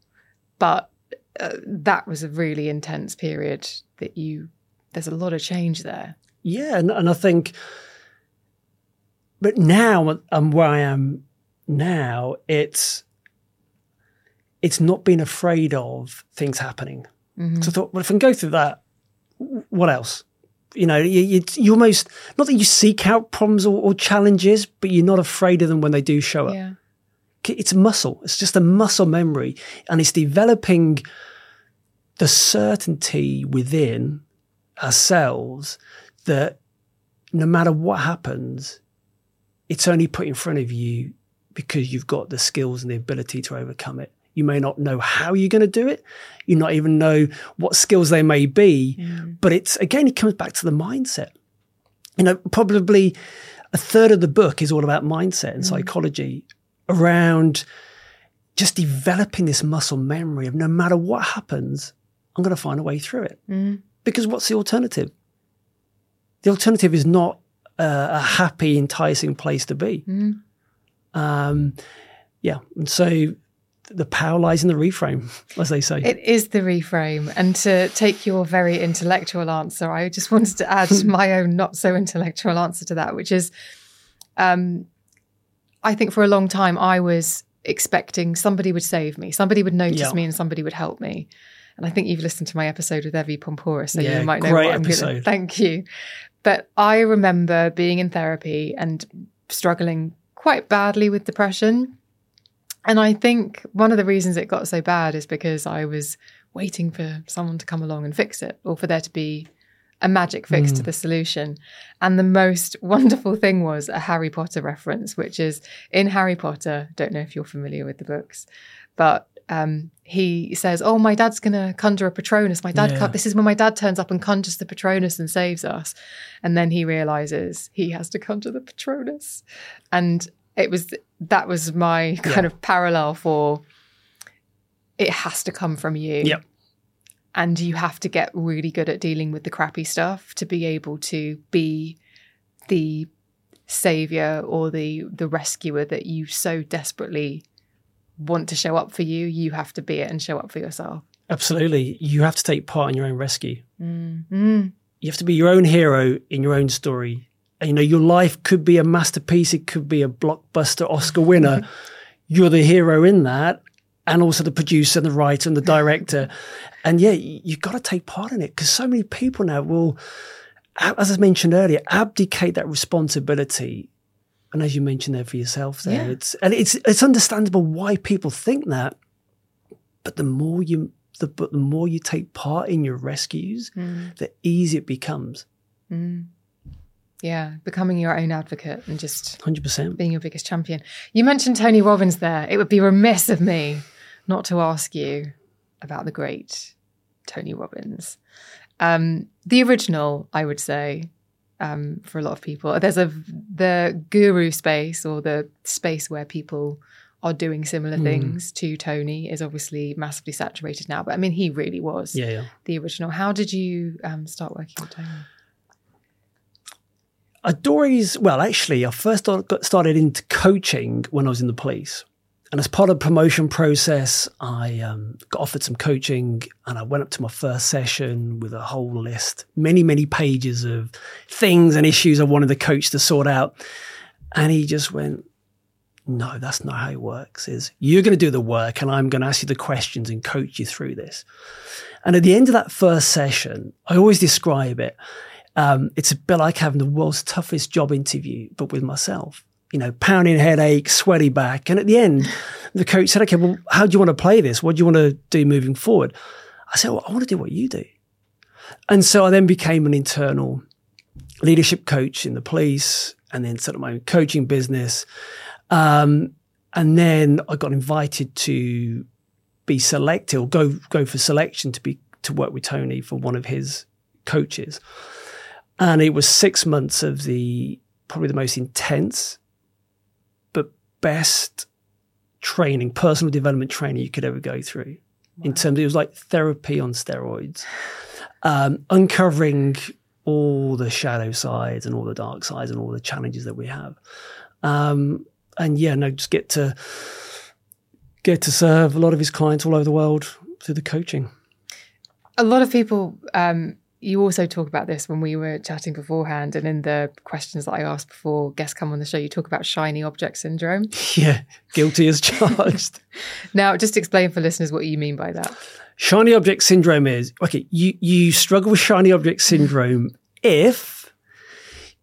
But uh, that was a really intense period that you, there's a lot of change there. Yeah. And, and I think, but now I'm where I am now, it's, it's not being afraid of things happening. Mm-hmm. So I thought, well, if I can go through that, what else? You know, you, you, you almost, not that you seek out problems or, or, challenges, but you're not afraid of them when they do show up. Yeah. It's muscle. It's just a muscle memory. And it's developing the certainty within ourselves that no matter what happens, it's only put in front of you because you've got the skills and the ability to overcome it. You may not know how you're going to do it. You not even know what skills they may be. Mm. But it's again, it comes back to the mindset. You know, probably a third of the book is all about mindset and mm. psychology around just developing this muscle memory of no matter what happens, I'm going to find a way through it. Mm. Because what's the alternative? The alternative is not a, a happy, enticing place to be. Mm. Um, yeah. And so the power lies in the reframe, (laughs) as they say. It is the reframe. And to take your very intellectual answer, I just wanted to add (laughs) my own not so intellectual answer to that, which is um, I think for a long time I was expecting somebody would save me, somebody would notice yeah. me, and somebody would help me. And I think you've listened to my episode with Evie Poumpouras, so yeah, you might know what I'm going to. Thank you. But I remember being in therapy and struggling quite badly with depression. And I think one of the reasons it got so bad is because I was waiting for someone to come along and fix it or for there to be a magic fix mm. to the solution. And the most (laughs) wonderful thing was a Harry Potter reference, which is in Harry Potter. Don't know if you're familiar with the books, but um, he says, "Oh, my dad's gonna conjure a Patronus. My dad, yeah. this is when my dad turns up and conjures the Patronus and saves us." And then he realizes he has to conjure the Patronus, and it was that was my kind yeah. of parallel for it has to come from you. Yep. And you have to get really good at dealing with the crappy stuff to be able to be the savior or the the rescuer that you so desperately want to show up for you, you have to be it and show up for yourself. Absolutely. You have to take part in your own rescue. Mm. You have to be your own hero in your own story. And, you know, your life could be a masterpiece, it could be a blockbuster Oscar winner. (laughs) You're the hero in that, and also the producer and the writer and the director. (laughs) and yeah, you've got to take part in it because so many people now will, as I mentioned earlier, abdicate that responsibility and as you mentioned there for yourself there yeah. it's and it's it's understandable why people think that but the more you the but the more you take part in your rescues mm. the easier it becomes mm. yeah becoming your own advocate and just 100% being your biggest champion you mentioned tony robbins there it would be remiss of me not to ask you about the great tony robbins um, the original i would say um, for a lot of people. There's a the guru space or the space where people are doing similar mm. things to Tony is obviously massively saturated now. But I mean, he really was yeah, yeah. the original. How did you um, start working with Tony? Dory's, well, actually, I first got started into coaching when I was in the police. And as part of the promotion process, I um, got offered some coaching and I went up to my first session with a whole list, many, many pages of things and issues I wanted the coach to sort out. And he just went, no, that's not how it works. Is you're going to do the work and I'm going to ask you the questions and coach you through this. And at the end of that first session, I always describe it. Um, it's a bit like having the world's toughest job interview, but with myself you know, pounding headache, sweaty back. And at the end, the coach said, okay, well, how do you want to play this? What do you want to do moving forward? I said, well, I want to do what you do. And so I then became an internal leadership coach in the police and then set up my own coaching business. Um, and then I got invited to be selected or go, go for selection to be, to work with Tony for one of his coaches. And it was six months of the, probably the most intense best training, personal development training you could ever go through. Wow. In terms, of, it was like therapy on steroids, um, uncovering all the shadow sides and all the dark sides and all the challenges that we have. Um, and yeah, no, just get to get to serve a lot of his clients all over the world through the coaching. A lot of people um, you also talk about this when we were chatting beforehand and in the questions that I asked before guests come on the show, you talk about shiny object syndrome. (laughs) Yeah, guilty as charged. (laughs) now, just explain for listeners what you mean by that. Shiny object syndrome is okay, you, you struggle with shiny object syndrome if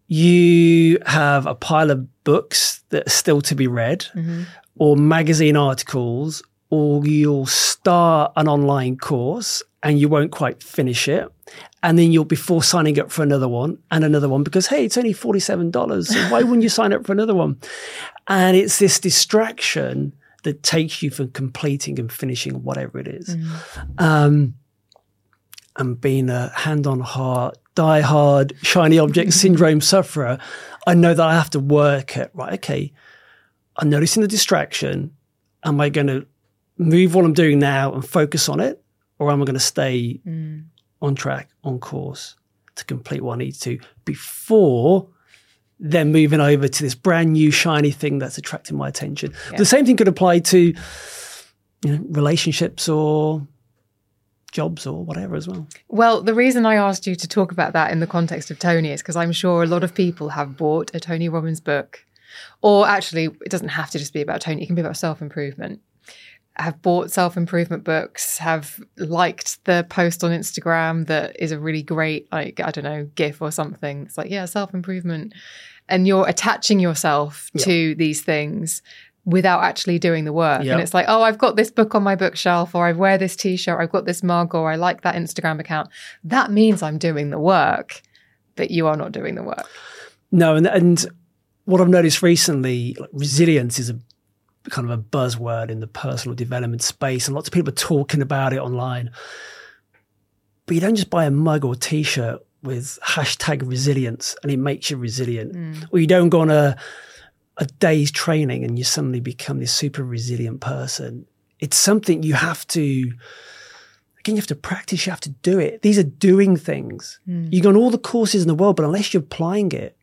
you have a pile of books that are still to be read mm-hmm. or magazine articles or you'll start an online course and you won't quite finish it. And then you'll before signing up for another one and another one because, hey, it's only $47. So why wouldn't you sign up for another one? And it's this distraction that takes you from completing and finishing whatever it is. Mm. Um, and being a hand on heart, die hard, shiny object (laughs) syndrome sufferer, I know that I have to work at, right, okay, I'm noticing the distraction. Am I going to move what I'm doing now and focus on it? Or am I going to stay mm. on track, on course to complete what I need to before then moving over to this brand new shiny thing that's attracting my attention? Yeah. The same thing could apply to you know, relationships or jobs or whatever as well. Well, the reason I asked you to talk about that in the context of Tony is because I'm sure a lot of people have bought a Tony Robbins book. Or actually, it doesn't have to just be about Tony, it can be about self improvement have bought self improvement books, have liked the post on Instagram that is a really great, like, I don't know, GIF or something. It's like, yeah, self improvement. And you're attaching yourself to these things without actually doing the work. Yep. And it's like, oh, I've got this book on my bookshelf, or I wear this t shirt, I've got this mug, or I like that Instagram account. That means I'm doing the work, but you are not doing the work. No, and, and what I've noticed recently, like resilience is a kind of a buzzword in the personal development space, and lots of people are talking about it online. But you don't just buy a mug or t shirt with hashtag resilience and it makes you resilient. Mm. Or you don't go on a, a day's training and you suddenly become this super resilient person. It's something you have to, again, you have to practice, you have to do it. These are doing things. Mm. You go on all the courses in the world, but unless you're applying it,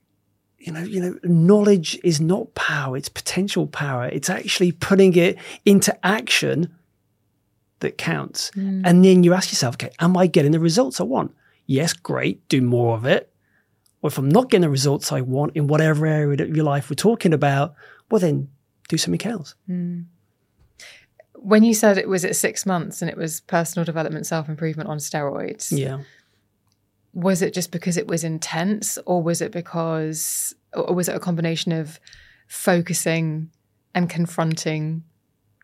you know, you know, knowledge is not power, it's potential power. It's actually putting it into action that counts. Mm. And then you ask yourself, okay, am I getting the results I want? Yes, great, do more of it. Or if I'm not getting the results I want in whatever area of your life we're talking about, well, then do something else. Mm. When you said it was at six months and it was personal development, self improvement on steroids. Yeah was it just because it was intense or was it because or was it a combination of focusing and confronting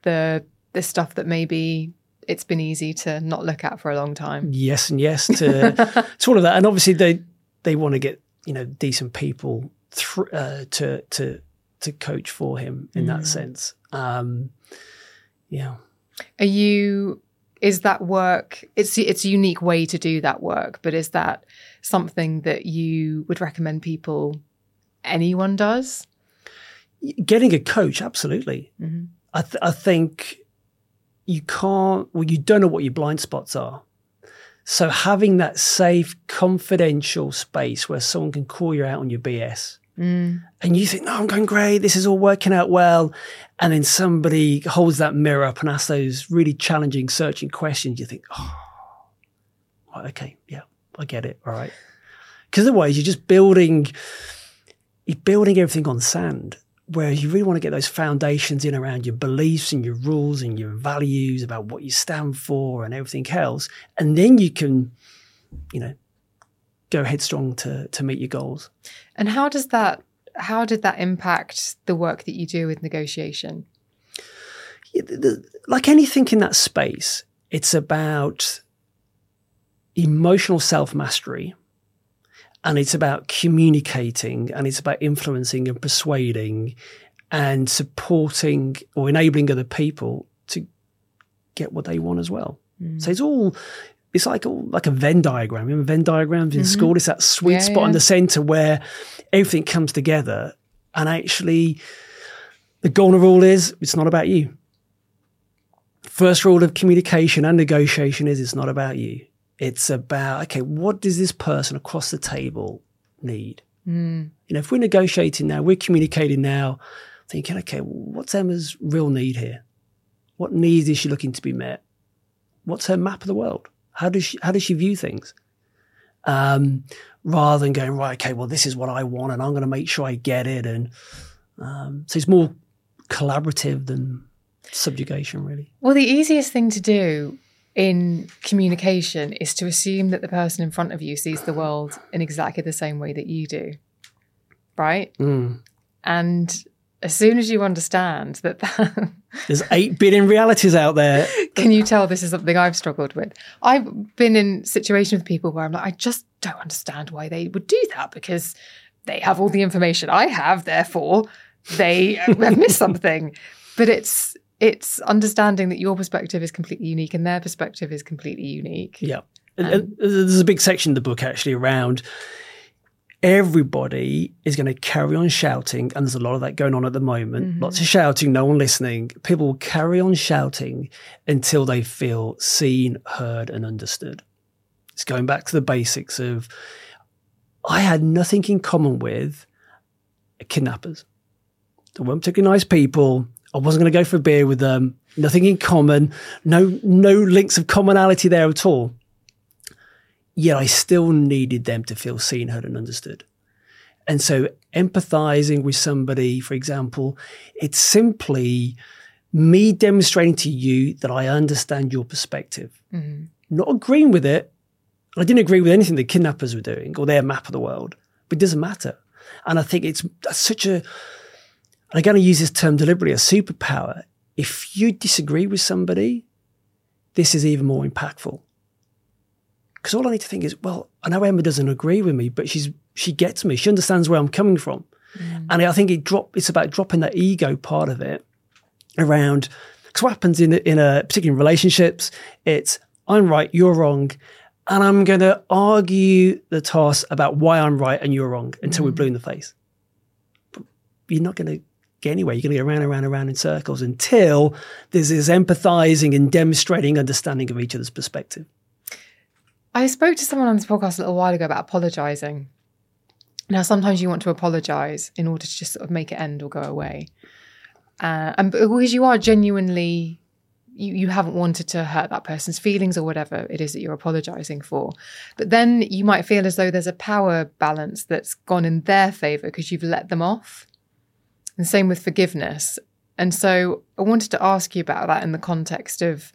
the the stuff that maybe it's been easy to not look at for a long time? Yes and yes to, to all of that. And obviously they they want to get you know decent people th- uh, to to to coach for him in mm. that sense. Um yeah. Are you is that work it's it's a unique way to do that work but is that something that you would recommend people anyone does? Getting a coach absolutely. Mm-hmm. I, th- I think you can't well you don't know what your blind spots are. So having that safe confidential space where someone can call you out on your bs Mm. And you think, no, I'm going great. This is all working out well. And then somebody holds that mirror up and asks those really challenging, searching questions. You think, oh, okay, yeah, I get it. All right. Because otherwise, you're just building, you're building everything on sand. Where you really want to get those foundations in around your beliefs and your rules and your values about what you stand for and everything else, and then you can, you know, go headstrong to to meet your goals. And how does that how did that impact the work that you do with negotiation? Yeah, the- the- like anything in that space, it's about emotional self mastery and it's about communicating and it's about influencing and persuading and supporting or enabling other people to get what they want as well. Mm. So it's all it's like all like a Venn diagram. You remember Venn diagrams in school? Mm-hmm. It's that sweet Yeah, spot in the center where everything comes together. And actually, the golden rule is it's not about you. First rule of communication and negotiation is it's not about you. It's about, okay, what does this person across the table need? Mm. You know, if we're negotiating now, we're communicating now, thinking, okay, what's Emma's real need here? What needs is she looking to be met? What's her map of the world? How does she, how does she view things? Um, rather than going, right, okay, well, this is what I want and I'm going to make sure I get it. And um, so it's more collaborative than subjugation, really. Well, the easiest thing to do in communication is to assume that the person in front of you sees the world in exactly the same way that you do. Right? Mm. And as soon as you understand that, that (laughs) There's 8 billion realities out there. can you tell this is something I've struggled with? I've been in situations with people where I'm like, I just don't understand why they would do that because they have all the information I have, therefore they (laughs) have missed something. But it's it's understanding that your perspective is completely unique and their perspective is completely unique. Yeah. And- and There's a big section in the book actually around everybody is going to carry on shouting, and there's a lot of that going on at the moment. Mm-hmm. Lots of shouting, no one listening. People will carry on shouting until they feel seen, heard, and understood. It's going back to the basics of I had nothing in common with kidnappers. They weren't particularly nice people. I wasn't going to go for a beer with them. Nothing in common. No, no links of commonality there at all. Yet I still needed them to feel seen, heard, and understood. And so empathizing with somebody, for example, it's simply me demonstrating to you that I understand your perspective. Mm-hmm. Not agreeing with it. I didn't agree with anything the kidnappers were doing or their map of the world, but it doesn't matter. And I think it's that's such a, I'm going to use this term deliberately, a superpower. If you disagree with somebody, this is even more impactful. Because all I need to think is, well, I know Emma doesn't agree with me, but she's she gets me. She understands where I'm coming from, mm. and I think it drop. It's about dropping that ego part of it around. Because what happens in a- in a particularly in relationships, it's I'm right, you're wrong, and I'm going to argue the toss about why I'm right and you're wrong until we're mm. blue in the face. But you're not going to get anywhere. You're going to go around and around and around in circles until there's this empathizing and demonstrating understanding of each other's perspective. I spoke to someone on this podcast a little while ago about apologizing. Now, sometimes you want to apologize in order to just sort of make it end or go away. Uh, and because you are genuinely, you, you haven't wanted to hurt that person's feelings or whatever it is that you're apologizing for. But then you might feel as though there's a power balance that's gone in their favor because you've let them off. And same with forgiveness. And so I wanted to ask you about that in the context of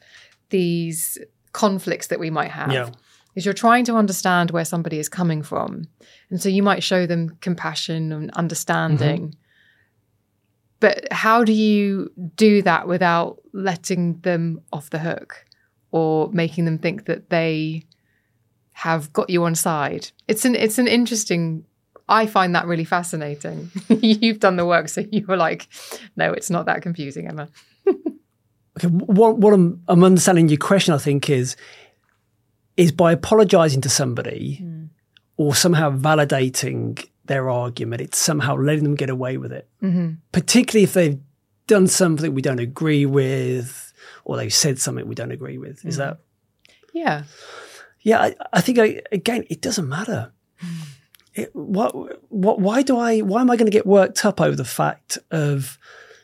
these conflicts that we might have Yeah. Is you're trying to understand where somebody is coming from. And so you might show them compassion and understanding. Mm-hmm. But how do you do that without letting them off the hook or making them think that they have got you on side? It's an it's an interesting I find that really fascinating. (laughs) You've done the work, so you were like, no, it's not that confusing, Emma. (laughs) Okay, what what I'm, I'm understanding your question, I think, is is by apologizing to somebody hmm. or somehow validating their argument, it's somehow letting them get away with it. Mm-hmm. Particularly if they've done something we don't agree with, or they've said something we don't agree with. Is mm-hmm. that? Yeah. Yeah, I, I think I, again, it doesn't matter. Hmm. it, what, what, why do I, why am I going to get worked up over the fact of,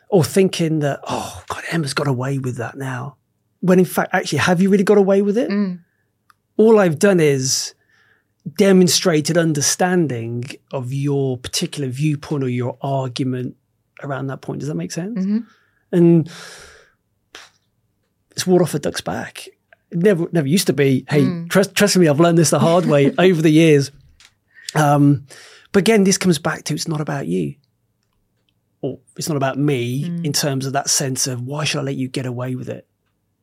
or thinking that, oh, God, Emma's got away with that now. When in fact, actually, have you really got away with it? Mm. All I've done is demonstrated understanding of your particular viewpoint or your argument around that point. Does that make sense? Mhm. And it's water off a duck's back. It never, never used to be. Hey, trust, trust me, I've learned this the hard way (laughs) over the years. Um, but again, this comes back to it's not about you, or it's not about me in terms of that sense of why should I let you get away with it?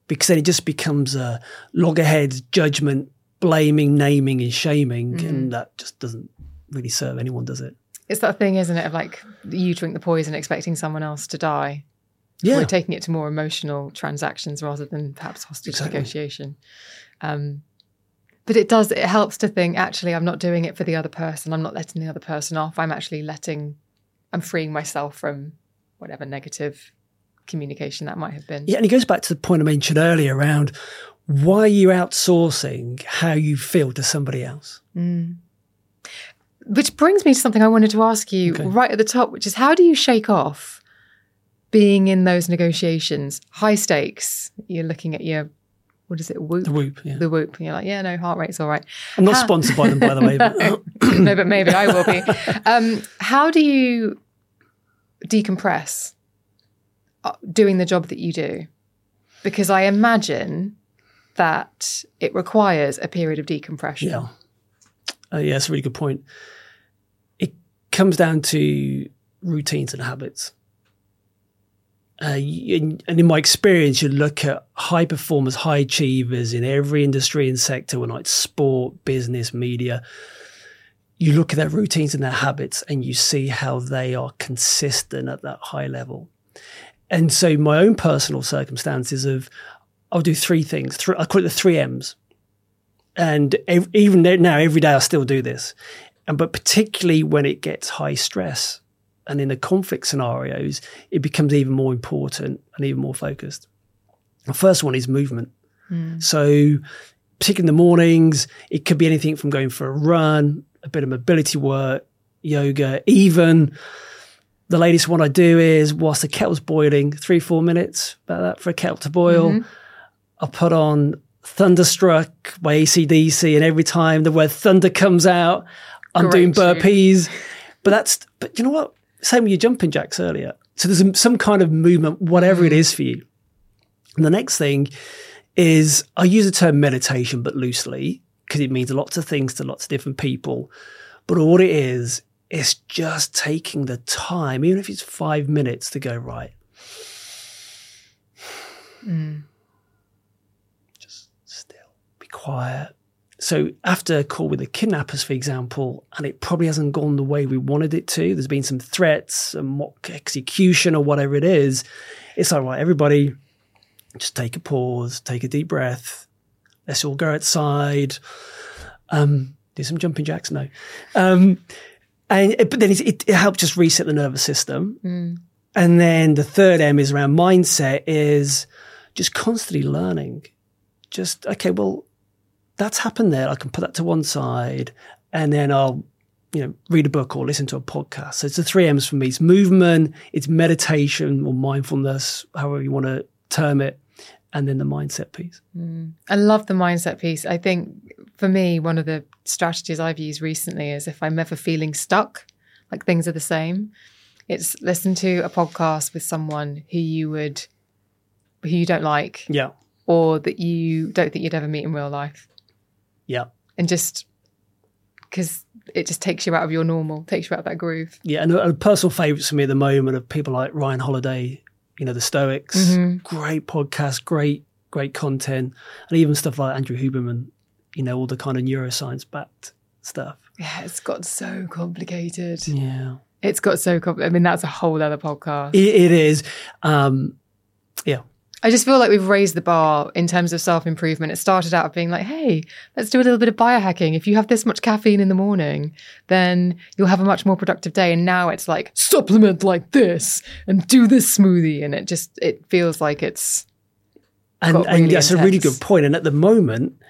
Because then it just becomes a loggerhead judgment, blaming, naming, and shaming, and that just doesn't really serve anyone, does it? It's that thing, isn't it, of like you drink the poison expecting someone else to die. Yeah, We're taking it to more emotional transactions rather than perhaps hostage Exactly. negotiation. Um, but it does, it helps to think, actually, I'm not doing it for the other person. I'm not letting the other person off. I'm actually letting, I'm freeing myself from whatever negative communication that might have been. Yeah, and it goes back to the point I mentioned earlier around why are you outsourcing how you feel to somebody else? Which brings me to something I wanted to ask you Okay. right at the top, which is how do you shake off being in those negotiations? High stakes. You're looking at your, what is it, whoop? The whoop. Yeah. The whoop. And you're like, yeah, no, heart rate's all right. I'm not How- sponsored by them, by the way. But, (coughs) no, but maybe I will be. Um, how do you decompress doing the job that you do? Because I imagine that it requires a period of decompression. yeah, uh, yeah, that's a really good point. It comes down to routines and habits. Uh, and in my experience, you look at high performers, high achievers in every industry and sector, whether it's sport, business, media. You look at their routines and their habits, and you see how they are consistent at that high level. And so, my own personal circumstances of I'll do three things. Three, I call it the three M's. And ev- even now, every day I still do this. And but particularly when it gets high stress and in the conflict scenarios, it becomes even more important and even more focused. The first one is movement. Hmm. So, particularly in the mornings, it could be anything from going for a run, a bit of mobility work, yoga, even the latest one I do is whilst the kettle's boiling, three, four minutes about that for a kettle to boil. Mm-hmm. I put on Thunderstruck by AC/DC, and every time the word thunder comes out, I'm Great doing tune. burpees. (laughs) But that's, but you know what? Same with your jumping jacks earlier. So there's some- some kind of movement, whatever it mm. is for you. And the next thing is I use the term meditation, but loosely, because it means lots of things to lots of different people. But all it is, it's just taking the time, even if it's five minutes, to go, right. Just still, be quiet. So after a call with the kidnappers, for example, and it probably hasn't gone the way we wanted it to, there's been some threats, some mock execution or whatever it is. It's like, right, everybody, just take a pause, take a deep breath. Let's all go outside. Um, do some jumping jacks, no. Um, and uh, but then it, it, helps just reset the nervous system. Mm. And then the third M is around mindset is just constantly learning. Just okay, well, that's happened there. I can put that to one side, and then I'll you know read a book or listen to a podcast. So it's the three M's for me: it's movement, it's meditation or mindfulness, however you want to term it, and then the mindset piece. Mm. I love the mindset piece. I think for me, one of the strategies I've used recently is if I'm ever feeling stuck, like things are the same, it's listen to a podcast with someone who you would, who you don't like, Yeah, or that you don't think you'd ever meet in real life. yeah. And just because it just takes you out of your normal, takes you out of that groove. Yeah, and a, personal favourites for me at the moment are people like Ryan Holiday, you know, the Stoics. Mm-hmm. Great podcast, great, great content, and even stuff like Andrew Huberman, you know, all the kind of neuroscience backed stuff. Yeah, it's got so complicated. Yeah, It's got so complicated. I mean, that's a whole other podcast. it, it is. Um, yeah, I just feel like we've raised the bar in terms of self improvement. It started out being like, hey, let's do a little bit of biohacking. If you have this much caffeine in the morning, then you'll have a much more productive day. And now it's like supplement like this and do this smoothie. And it just it feels like it's and, got and really that's a really good point. And at the moment,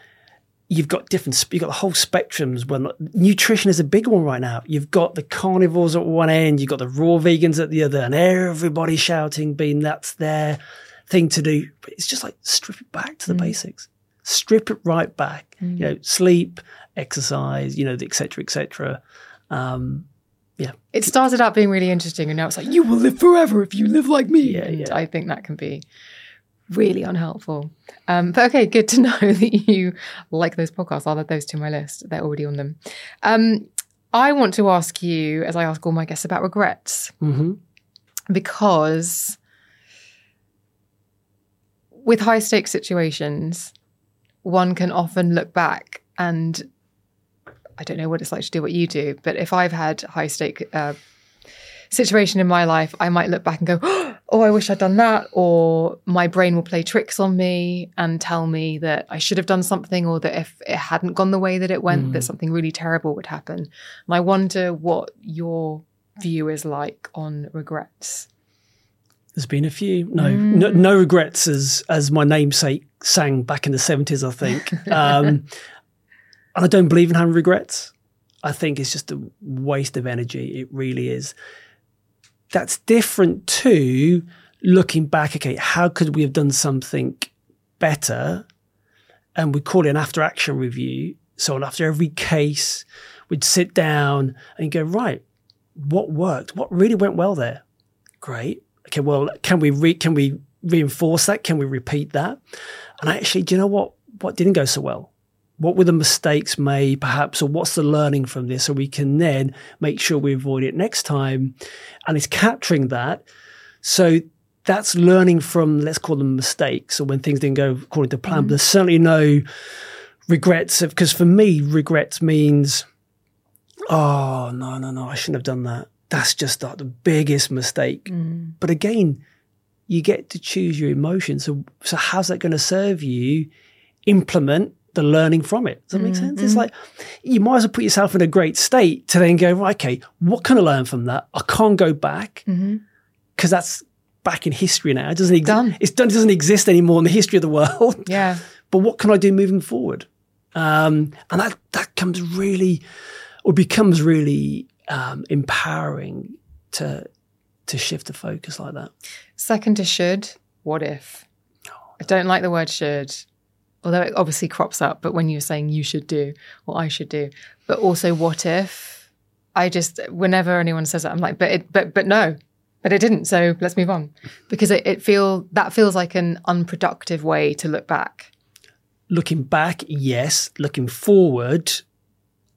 you've got different, you've got the whole spectrums. When nutrition is a big one right now. You've got the carnivores at one end, you've got the raw vegans at the other, and everybody shouting, being that's their thing to do. But it's just like strip it back to the basics, strip it right back. You know, sleep, exercise, you know, et cetera, et cetera. Um, yeah, It started out being really interesting, and now it's like you will live forever if you live like me. Yeah, and yeah. I think that can be really unhelpful. Um, but okay, good to (laughs) know that you like those podcasts. I'll add those to my list. They're already on them. Um, I want to ask you, as I ask all my guests, about regrets hmm because with high stakes situations, one can often look back and I don't know what it's like to do what you do, but if I've had high stake uh, situation in my life, I might look back and go, (gasps) "Oh, I wish I'd done that," or my brain will play tricks on me and tell me that I should have done something, or that if it hadn't gone the way that it went, that something really terrible would happen. And I wonder what your view is like on regrets. There's been a few. No, no, no regrets, as as my namesake sang back in the seventies. I think, (laughs) um, and I don't believe in having regrets. I think it's just a waste of energy. It really is. That's different to looking back. Okay, how could we have done something better? And we call it an after action review. So after every case, we'd sit down and go, right, what worked? What really went well there? Great. Okay, well, can we re- can we reinforce that? Can we repeat that? And actually, do you know what? What didn't go so well? What were the mistakes made, perhaps, or what's the learning from this, so we can then make sure we avoid it next time? And it's capturing that. So that's learning from, let's call them mistakes, or when things didn't go according to plan. But there's certainly no regrets, because for me, regrets means, oh no, no, no, I shouldn't have done that. That's just like the biggest mistake. Mm. But again, you get to choose your emotions. So, so how's that going to serve you? Implement the learning from it. Does that make sense? It's like you might as well put yourself in a great state to then go, right, okay, what can I learn from that? I can't go back because that's back in history now. It doesn't exist. It's done. It doesn't exist anymore in the history of the world. Yeah. (laughs) but what can I do moving forward? Um, and that that comes really, or becomes really um, empowering to to shift the focus like that. Second to should, what if? I don't like the word should, although it obviously crops up, but when you're saying you should do or I should do, but also what if? I just whenever anyone says that, I'm like, but it but but no. But it didn't, so let's move on. Because it, it feel that feels like an unproductive way to look back. Looking back, yes. Looking forward,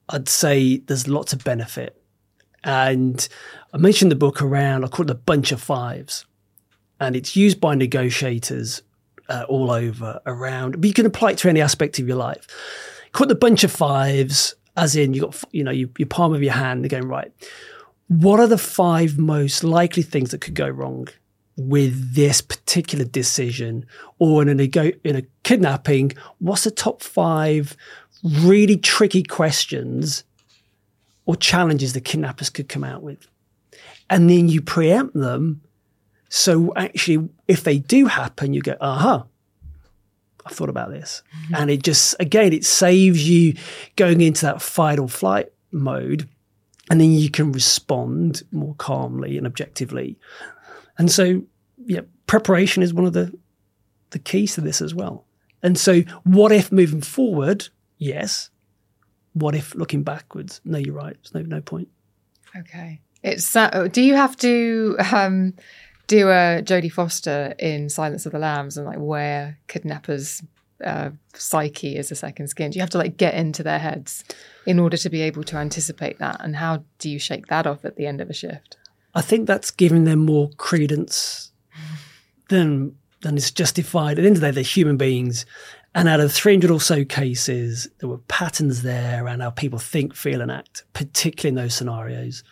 I'd say there's lots of benefit. And I mentioned the book around, I call it the bunch of fives. And it's used by negotiators uh, all over around, but you can apply it to any aspect of your life. Call it the bunch of fives, as in you got, you know, your, your palm of your hand, they're going, right, what are the five most likely things that could go wrong with this particular decision or in a nego- in a kidnapping what's the top 5 really tricky questions or challenges the kidnappers could come out with and then you preempt them so actually if they do happen you go aha I've thought about this and it just again it saves you going into that fight or flight mode and then you can respond more calmly and objectively. And so, yeah, preparation is one of the the keys to this as well. And so, what if moving forward? Yes. What if looking backwards? No, you're right. There's no no point. Okay. It's uh, do you have to um, do a Jodie Foster in Silence of the Lambs and like where kidnappers' uh, psyche is a second skin? You have to like get into their heads in order to be able to anticipate that? And how do you shake that off at the end of a shift? I think that's giving them more credence than than is justified. At the end of the day, they're human beings. And out of 300 or so cases, there were patterns there around how people think, feel, and act, particularly in those scenarios.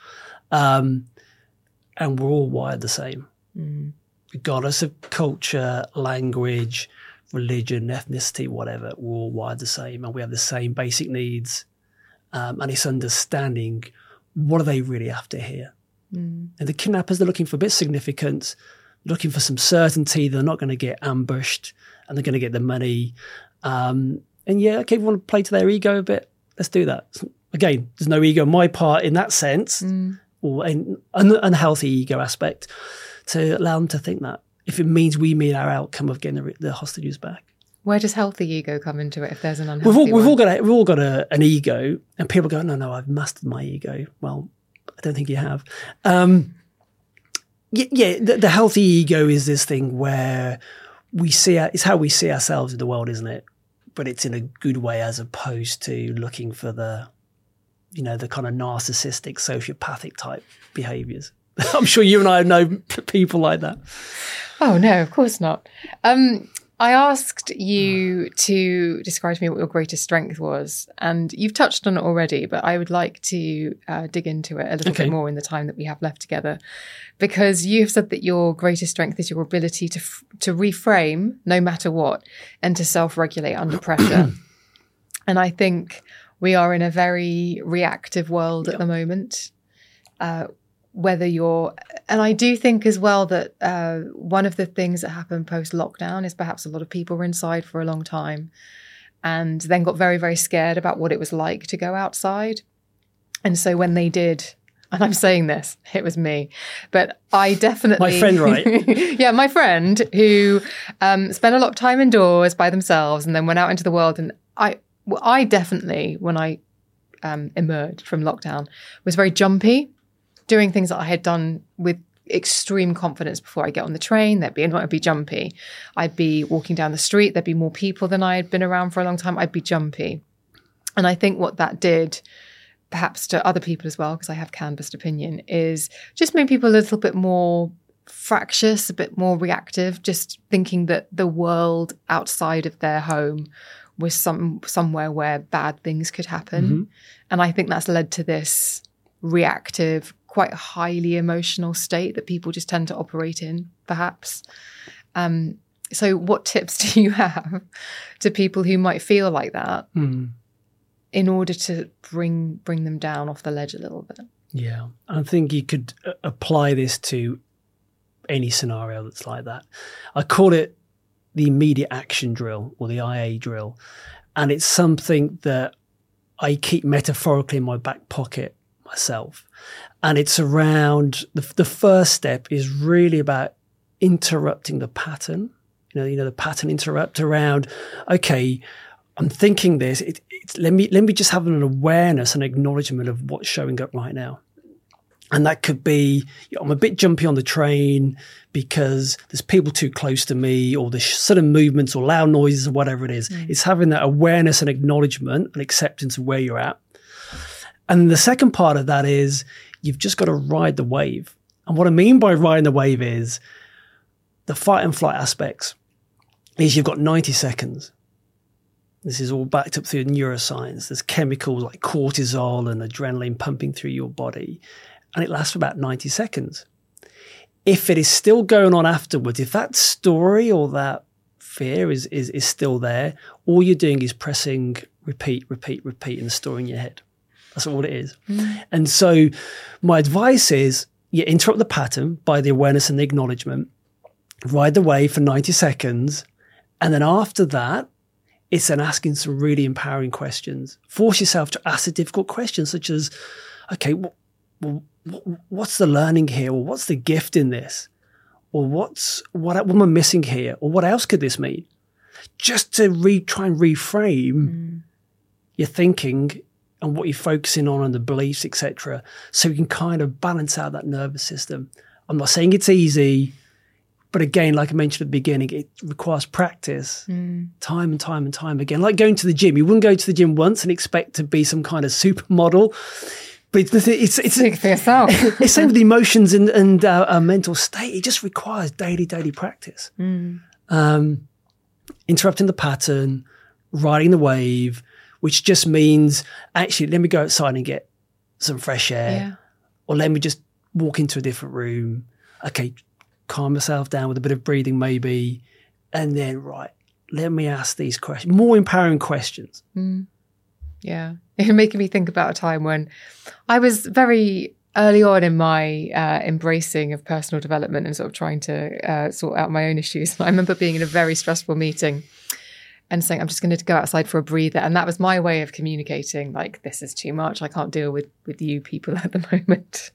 Um, and we're all wired the same, regardless of culture, language, religion, ethnicity, whatever. We're all wired the same, and we have the same basic needs. Um, and it's understanding what are they really after here. And the kidnappers, they're looking for a bit of significance, looking for some certainty they're not going to get ambushed and they're going to get the money. Um, And yeah, okay, you want to play to their ego a bit, let's do that. Again, there's no ego on my part in that sense, or an un- unhealthy ego aspect to allow them to think that if it means we meet our outcome of getting the, the hostages back. Where does healthy ego come into it if there's an unhealthy We've all, we've one? all got a, we've all got a, an ego, and people go, "No, no, I've mastered my ego." Well, I don't think you have. Um, y- yeah, the, the healthy ego is this thing where we see our, it's how we see ourselves in the world, isn't it? But it's in a good way, as opposed to looking for the, you know, the kind of narcissistic, sociopathic type behaviors. (laughs) I'm sure you and I know people like that. Oh no, of course not. Um, I asked you (sighs) to describe to me what your greatest strength was, and you've touched on it already, but I would like to uh, dig into it a little Okay. bit more in the time that we have left together, because you have said that your greatest strength is your ability to f- to reframe no matter what and to self regulate under (clears throat) pressure. and I think we are in a very reactive world at the moment. Uh, whether you're and I do think as well that uh, one of the things that happened post lockdown is perhaps a lot of people were inside for a long time and then got very, very scared about what it was like to go outside. And so when they did, and I'm saying this, it was me, but I definitely. My friend, right? (laughs) yeah, my friend who um, spent a lot of time indoors by themselves and then went out into the world. And I, well, I definitely, when I um, emerged from lockdown, was very jumpy doing things that I had done with extreme confidence before I get on the train. There'd be, I'd be jumpy. I'd be walking down the street. There'd be more people than I had been around for a long time. I'd be jumpy. And I think what that did, perhaps to other people as well, because I have canvassed opinion, is just made people a little bit more fractious, a bit more reactive, just thinking that the world outside of their home was some somewhere where bad things could happen. Mm-hmm. And I think that's led to this reactive, quite highly emotional state that people just tend to operate in, perhaps. Um, so, what tips (laughs) do you have to people who might feel like that in order to bring bring them down off the ledge a little bit? Yeah, I think you could uh, apply this to any scenario that's like that. I call it the immediate action drill or the IA drill, and it's something that I keep metaphorically in my back pocket myself. And it's around the, the first step is really about interrupting the pattern. You know, you know the pattern interrupt around. Okay, I'm thinking this. It, it's, let me let me just have an awareness and acknowledgement of what's showing up right now. And that could be I'm a bit jumpy on the train because there's people too close to me, or there's sudden movements or loud noises or whatever it is. Mm. It's having that awareness and acknowledgement and acceptance of where you're at. And the second part of that is you've just got to ride the wave. And what I mean by riding the wave is the fight and flight aspects is you've got 90 seconds. This is all backed up through neuroscience. There's chemicals like cortisol and adrenaline pumping through your body, and it lasts for about 90 seconds. If it is still going on afterwards, if that story or that fear is, is, is still there, all you're doing is pressing repeat, repeat, repeat, and storing your head. That's all it is. Mm. And so, my advice is you interrupt the pattern by the awareness and the acknowledgement, ride the wave for 90 seconds, and then after that, it's then asking some really empowering questions. Force yourself to ask the difficult questions, such as, okay, wh- wh- what's the learning here? Or what's the gift in this? Or what's what, what am I missing here? Or what else could this mean? Just to re, try and reframe mm. your thinking and what you're focusing on and the beliefs, etc. So you can kind of balance out that nervous system. I'm not saying it's easy, but again, like I mentioned at the beginning, it requires practice, time and time and time again. Like going to the gym, you wouldn't go to the gym once and expect to be some kind of supermodel. But it's it's it's, Speak for yourself. (laughs) it's same with emotions and and uh, our mental state. It just requires daily daily practice. Um, interrupting the pattern, riding the wave, which just means actually let me go outside and get some fresh air, yeah. or let me just walk into a different room. Okay, calm myself down with a bit of breathing, maybe, and then right, let me ask these questions, more empowering questions. Yeah. (laughs) It's making me think about a time when I was very early on in my uh, embracing of personal development and sort of trying to uh, sort out my own issues. (laughs) I remember being in a very stressful meeting and saying, I'm just going to go outside for a breather. And that was my way of communicating, like, this is too much. I can't deal with, with you people at the (laughs) moment.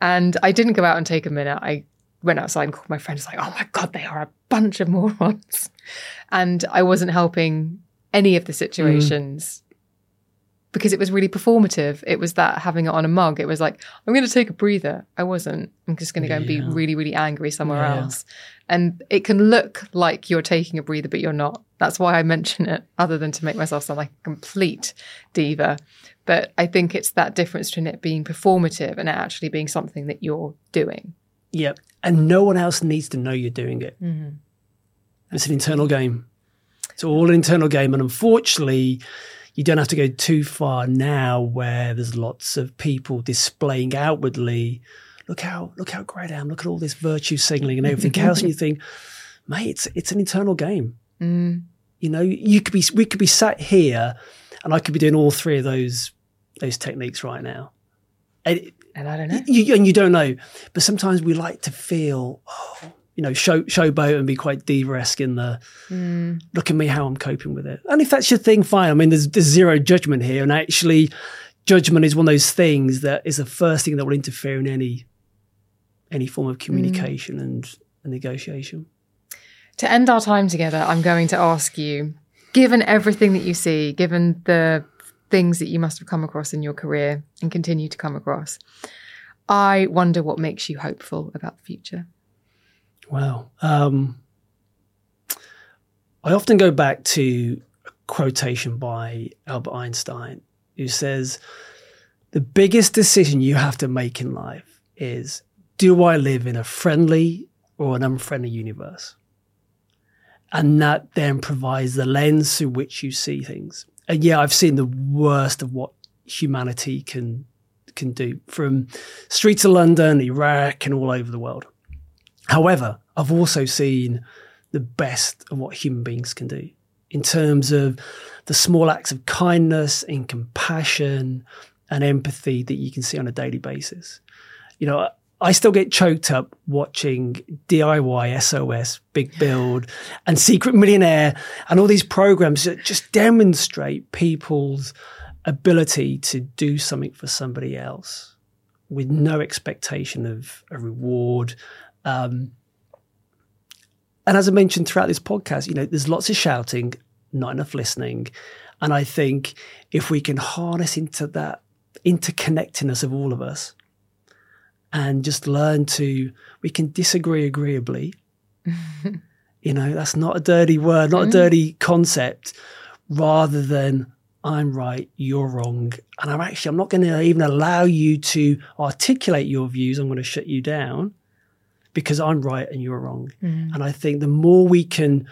and I didn't go out and take a minute. I went outside and called my friends, like, oh my God, they are a bunch of morons. And I wasn't helping any of the mm. situations because it was really performative. It was that having it on a mug. It was like, I'm going to take a breather. I wasn't. I'm just going to go and be really, really angry somewhere Yeah. else. And it can look like you're taking a breather, but you're not. That's why I mention it, other than to make myself sound like a complete diva. But I think it's that difference between it being performative and it actually being something that you're doing. Yep. And no one else needs to know you're doing it. Mm-hmm. It's an internal game. It's all an internal game. And unfortunately, you don't have to go too far now where there's lots of people displaying outwardly, look how look how great I am, look at all this virtue signaling and everything else. And you think, mate, it's it's an internal game. Mm. You know, you could be we could be sat here and I could be doing all three of those those techniques right now. And And I don't know. you, and you don't know. But sometimes we like to feel, oh, you know, show showboat and be quite diva-esque in the mm. look at me how I'm coping with it. And if that's your thing, fine. I mean, there's, there's zero judgment here, and actually, judgment is one of those things that is the first thing that will interfere in any any form of communication and, and negotiation. To end our time together, I'm going to ask you, given everything that you see, given the things that you must have come across in your career and continue to come across, I wonder what makes you hopeful about the future. Wow. Um, I often go back to a quotation by Albert Einstein, who says, The biggest decision you have to make in life is do I live in a friendly or an unfriendly universe? And that then provides the lens through which you see things. And yeah, I've seen the worst of what humanity can can do from streets of London, Iraq, and all over the world. However, I've also seen the best of what human beings can do in terms of the small acts of kindness and compassion and empathy that you can see on a daily basis. You know, I still get choked up watching DIY, SOS, Big Build, and Secret Millionaire, and all these programs that just demonstrate people's ability to do something for somebody else with no expectation of a reward. Um, and as I mentioned throughout this podcast, you know, there's lots of shouting, not enough listening. And I think if we can harness into that interconnectedness of all of us and just learn to, we can disagree agreeably. (laughs) you know, that's not a dirty word, not a mm. dirty concept, rather than I'm right, you're wrong. And I'm actually, I'm not going to even allow you to articulate your views. I'm going to shut you down because I'm right and you're wrong. Mm. And I think the more we can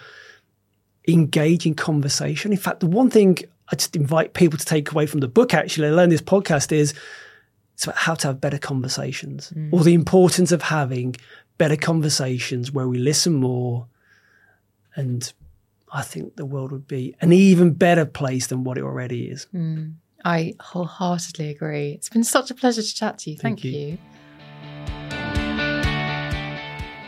engage in conversation, in fact, the one thing I just invite people to take away from the book, actually, I learned this podcast is it's about how to have better conversations mm. or the importance of having better conversations where we listen more. And I think the world would be an even better place than what it already is. Mm. I wholeheartedly agree. It's been such a pleasure to chat to you. Thank, Thank you. you.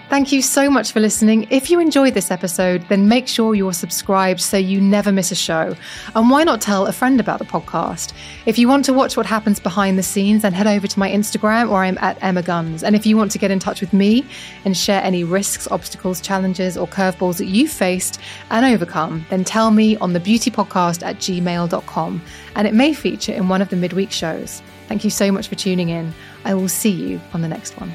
Thank you so much for listening. If you enjoyed this episode, then make sure you're subscribed so you never miss a show. And why not tell a friend about the podcast? If you want to watch what happens behind the scenes, then head over to my Instagram where I'm at Emma Guns. And if you want to get in touch with me and share any risks, obstacles, challenges, or curveballs that you've faced and overcome, then tell me on the beautypodcast at gmail.com. And it may feature in one of the midweek shows. Thank you so much for tuning in. I will see you on the next one.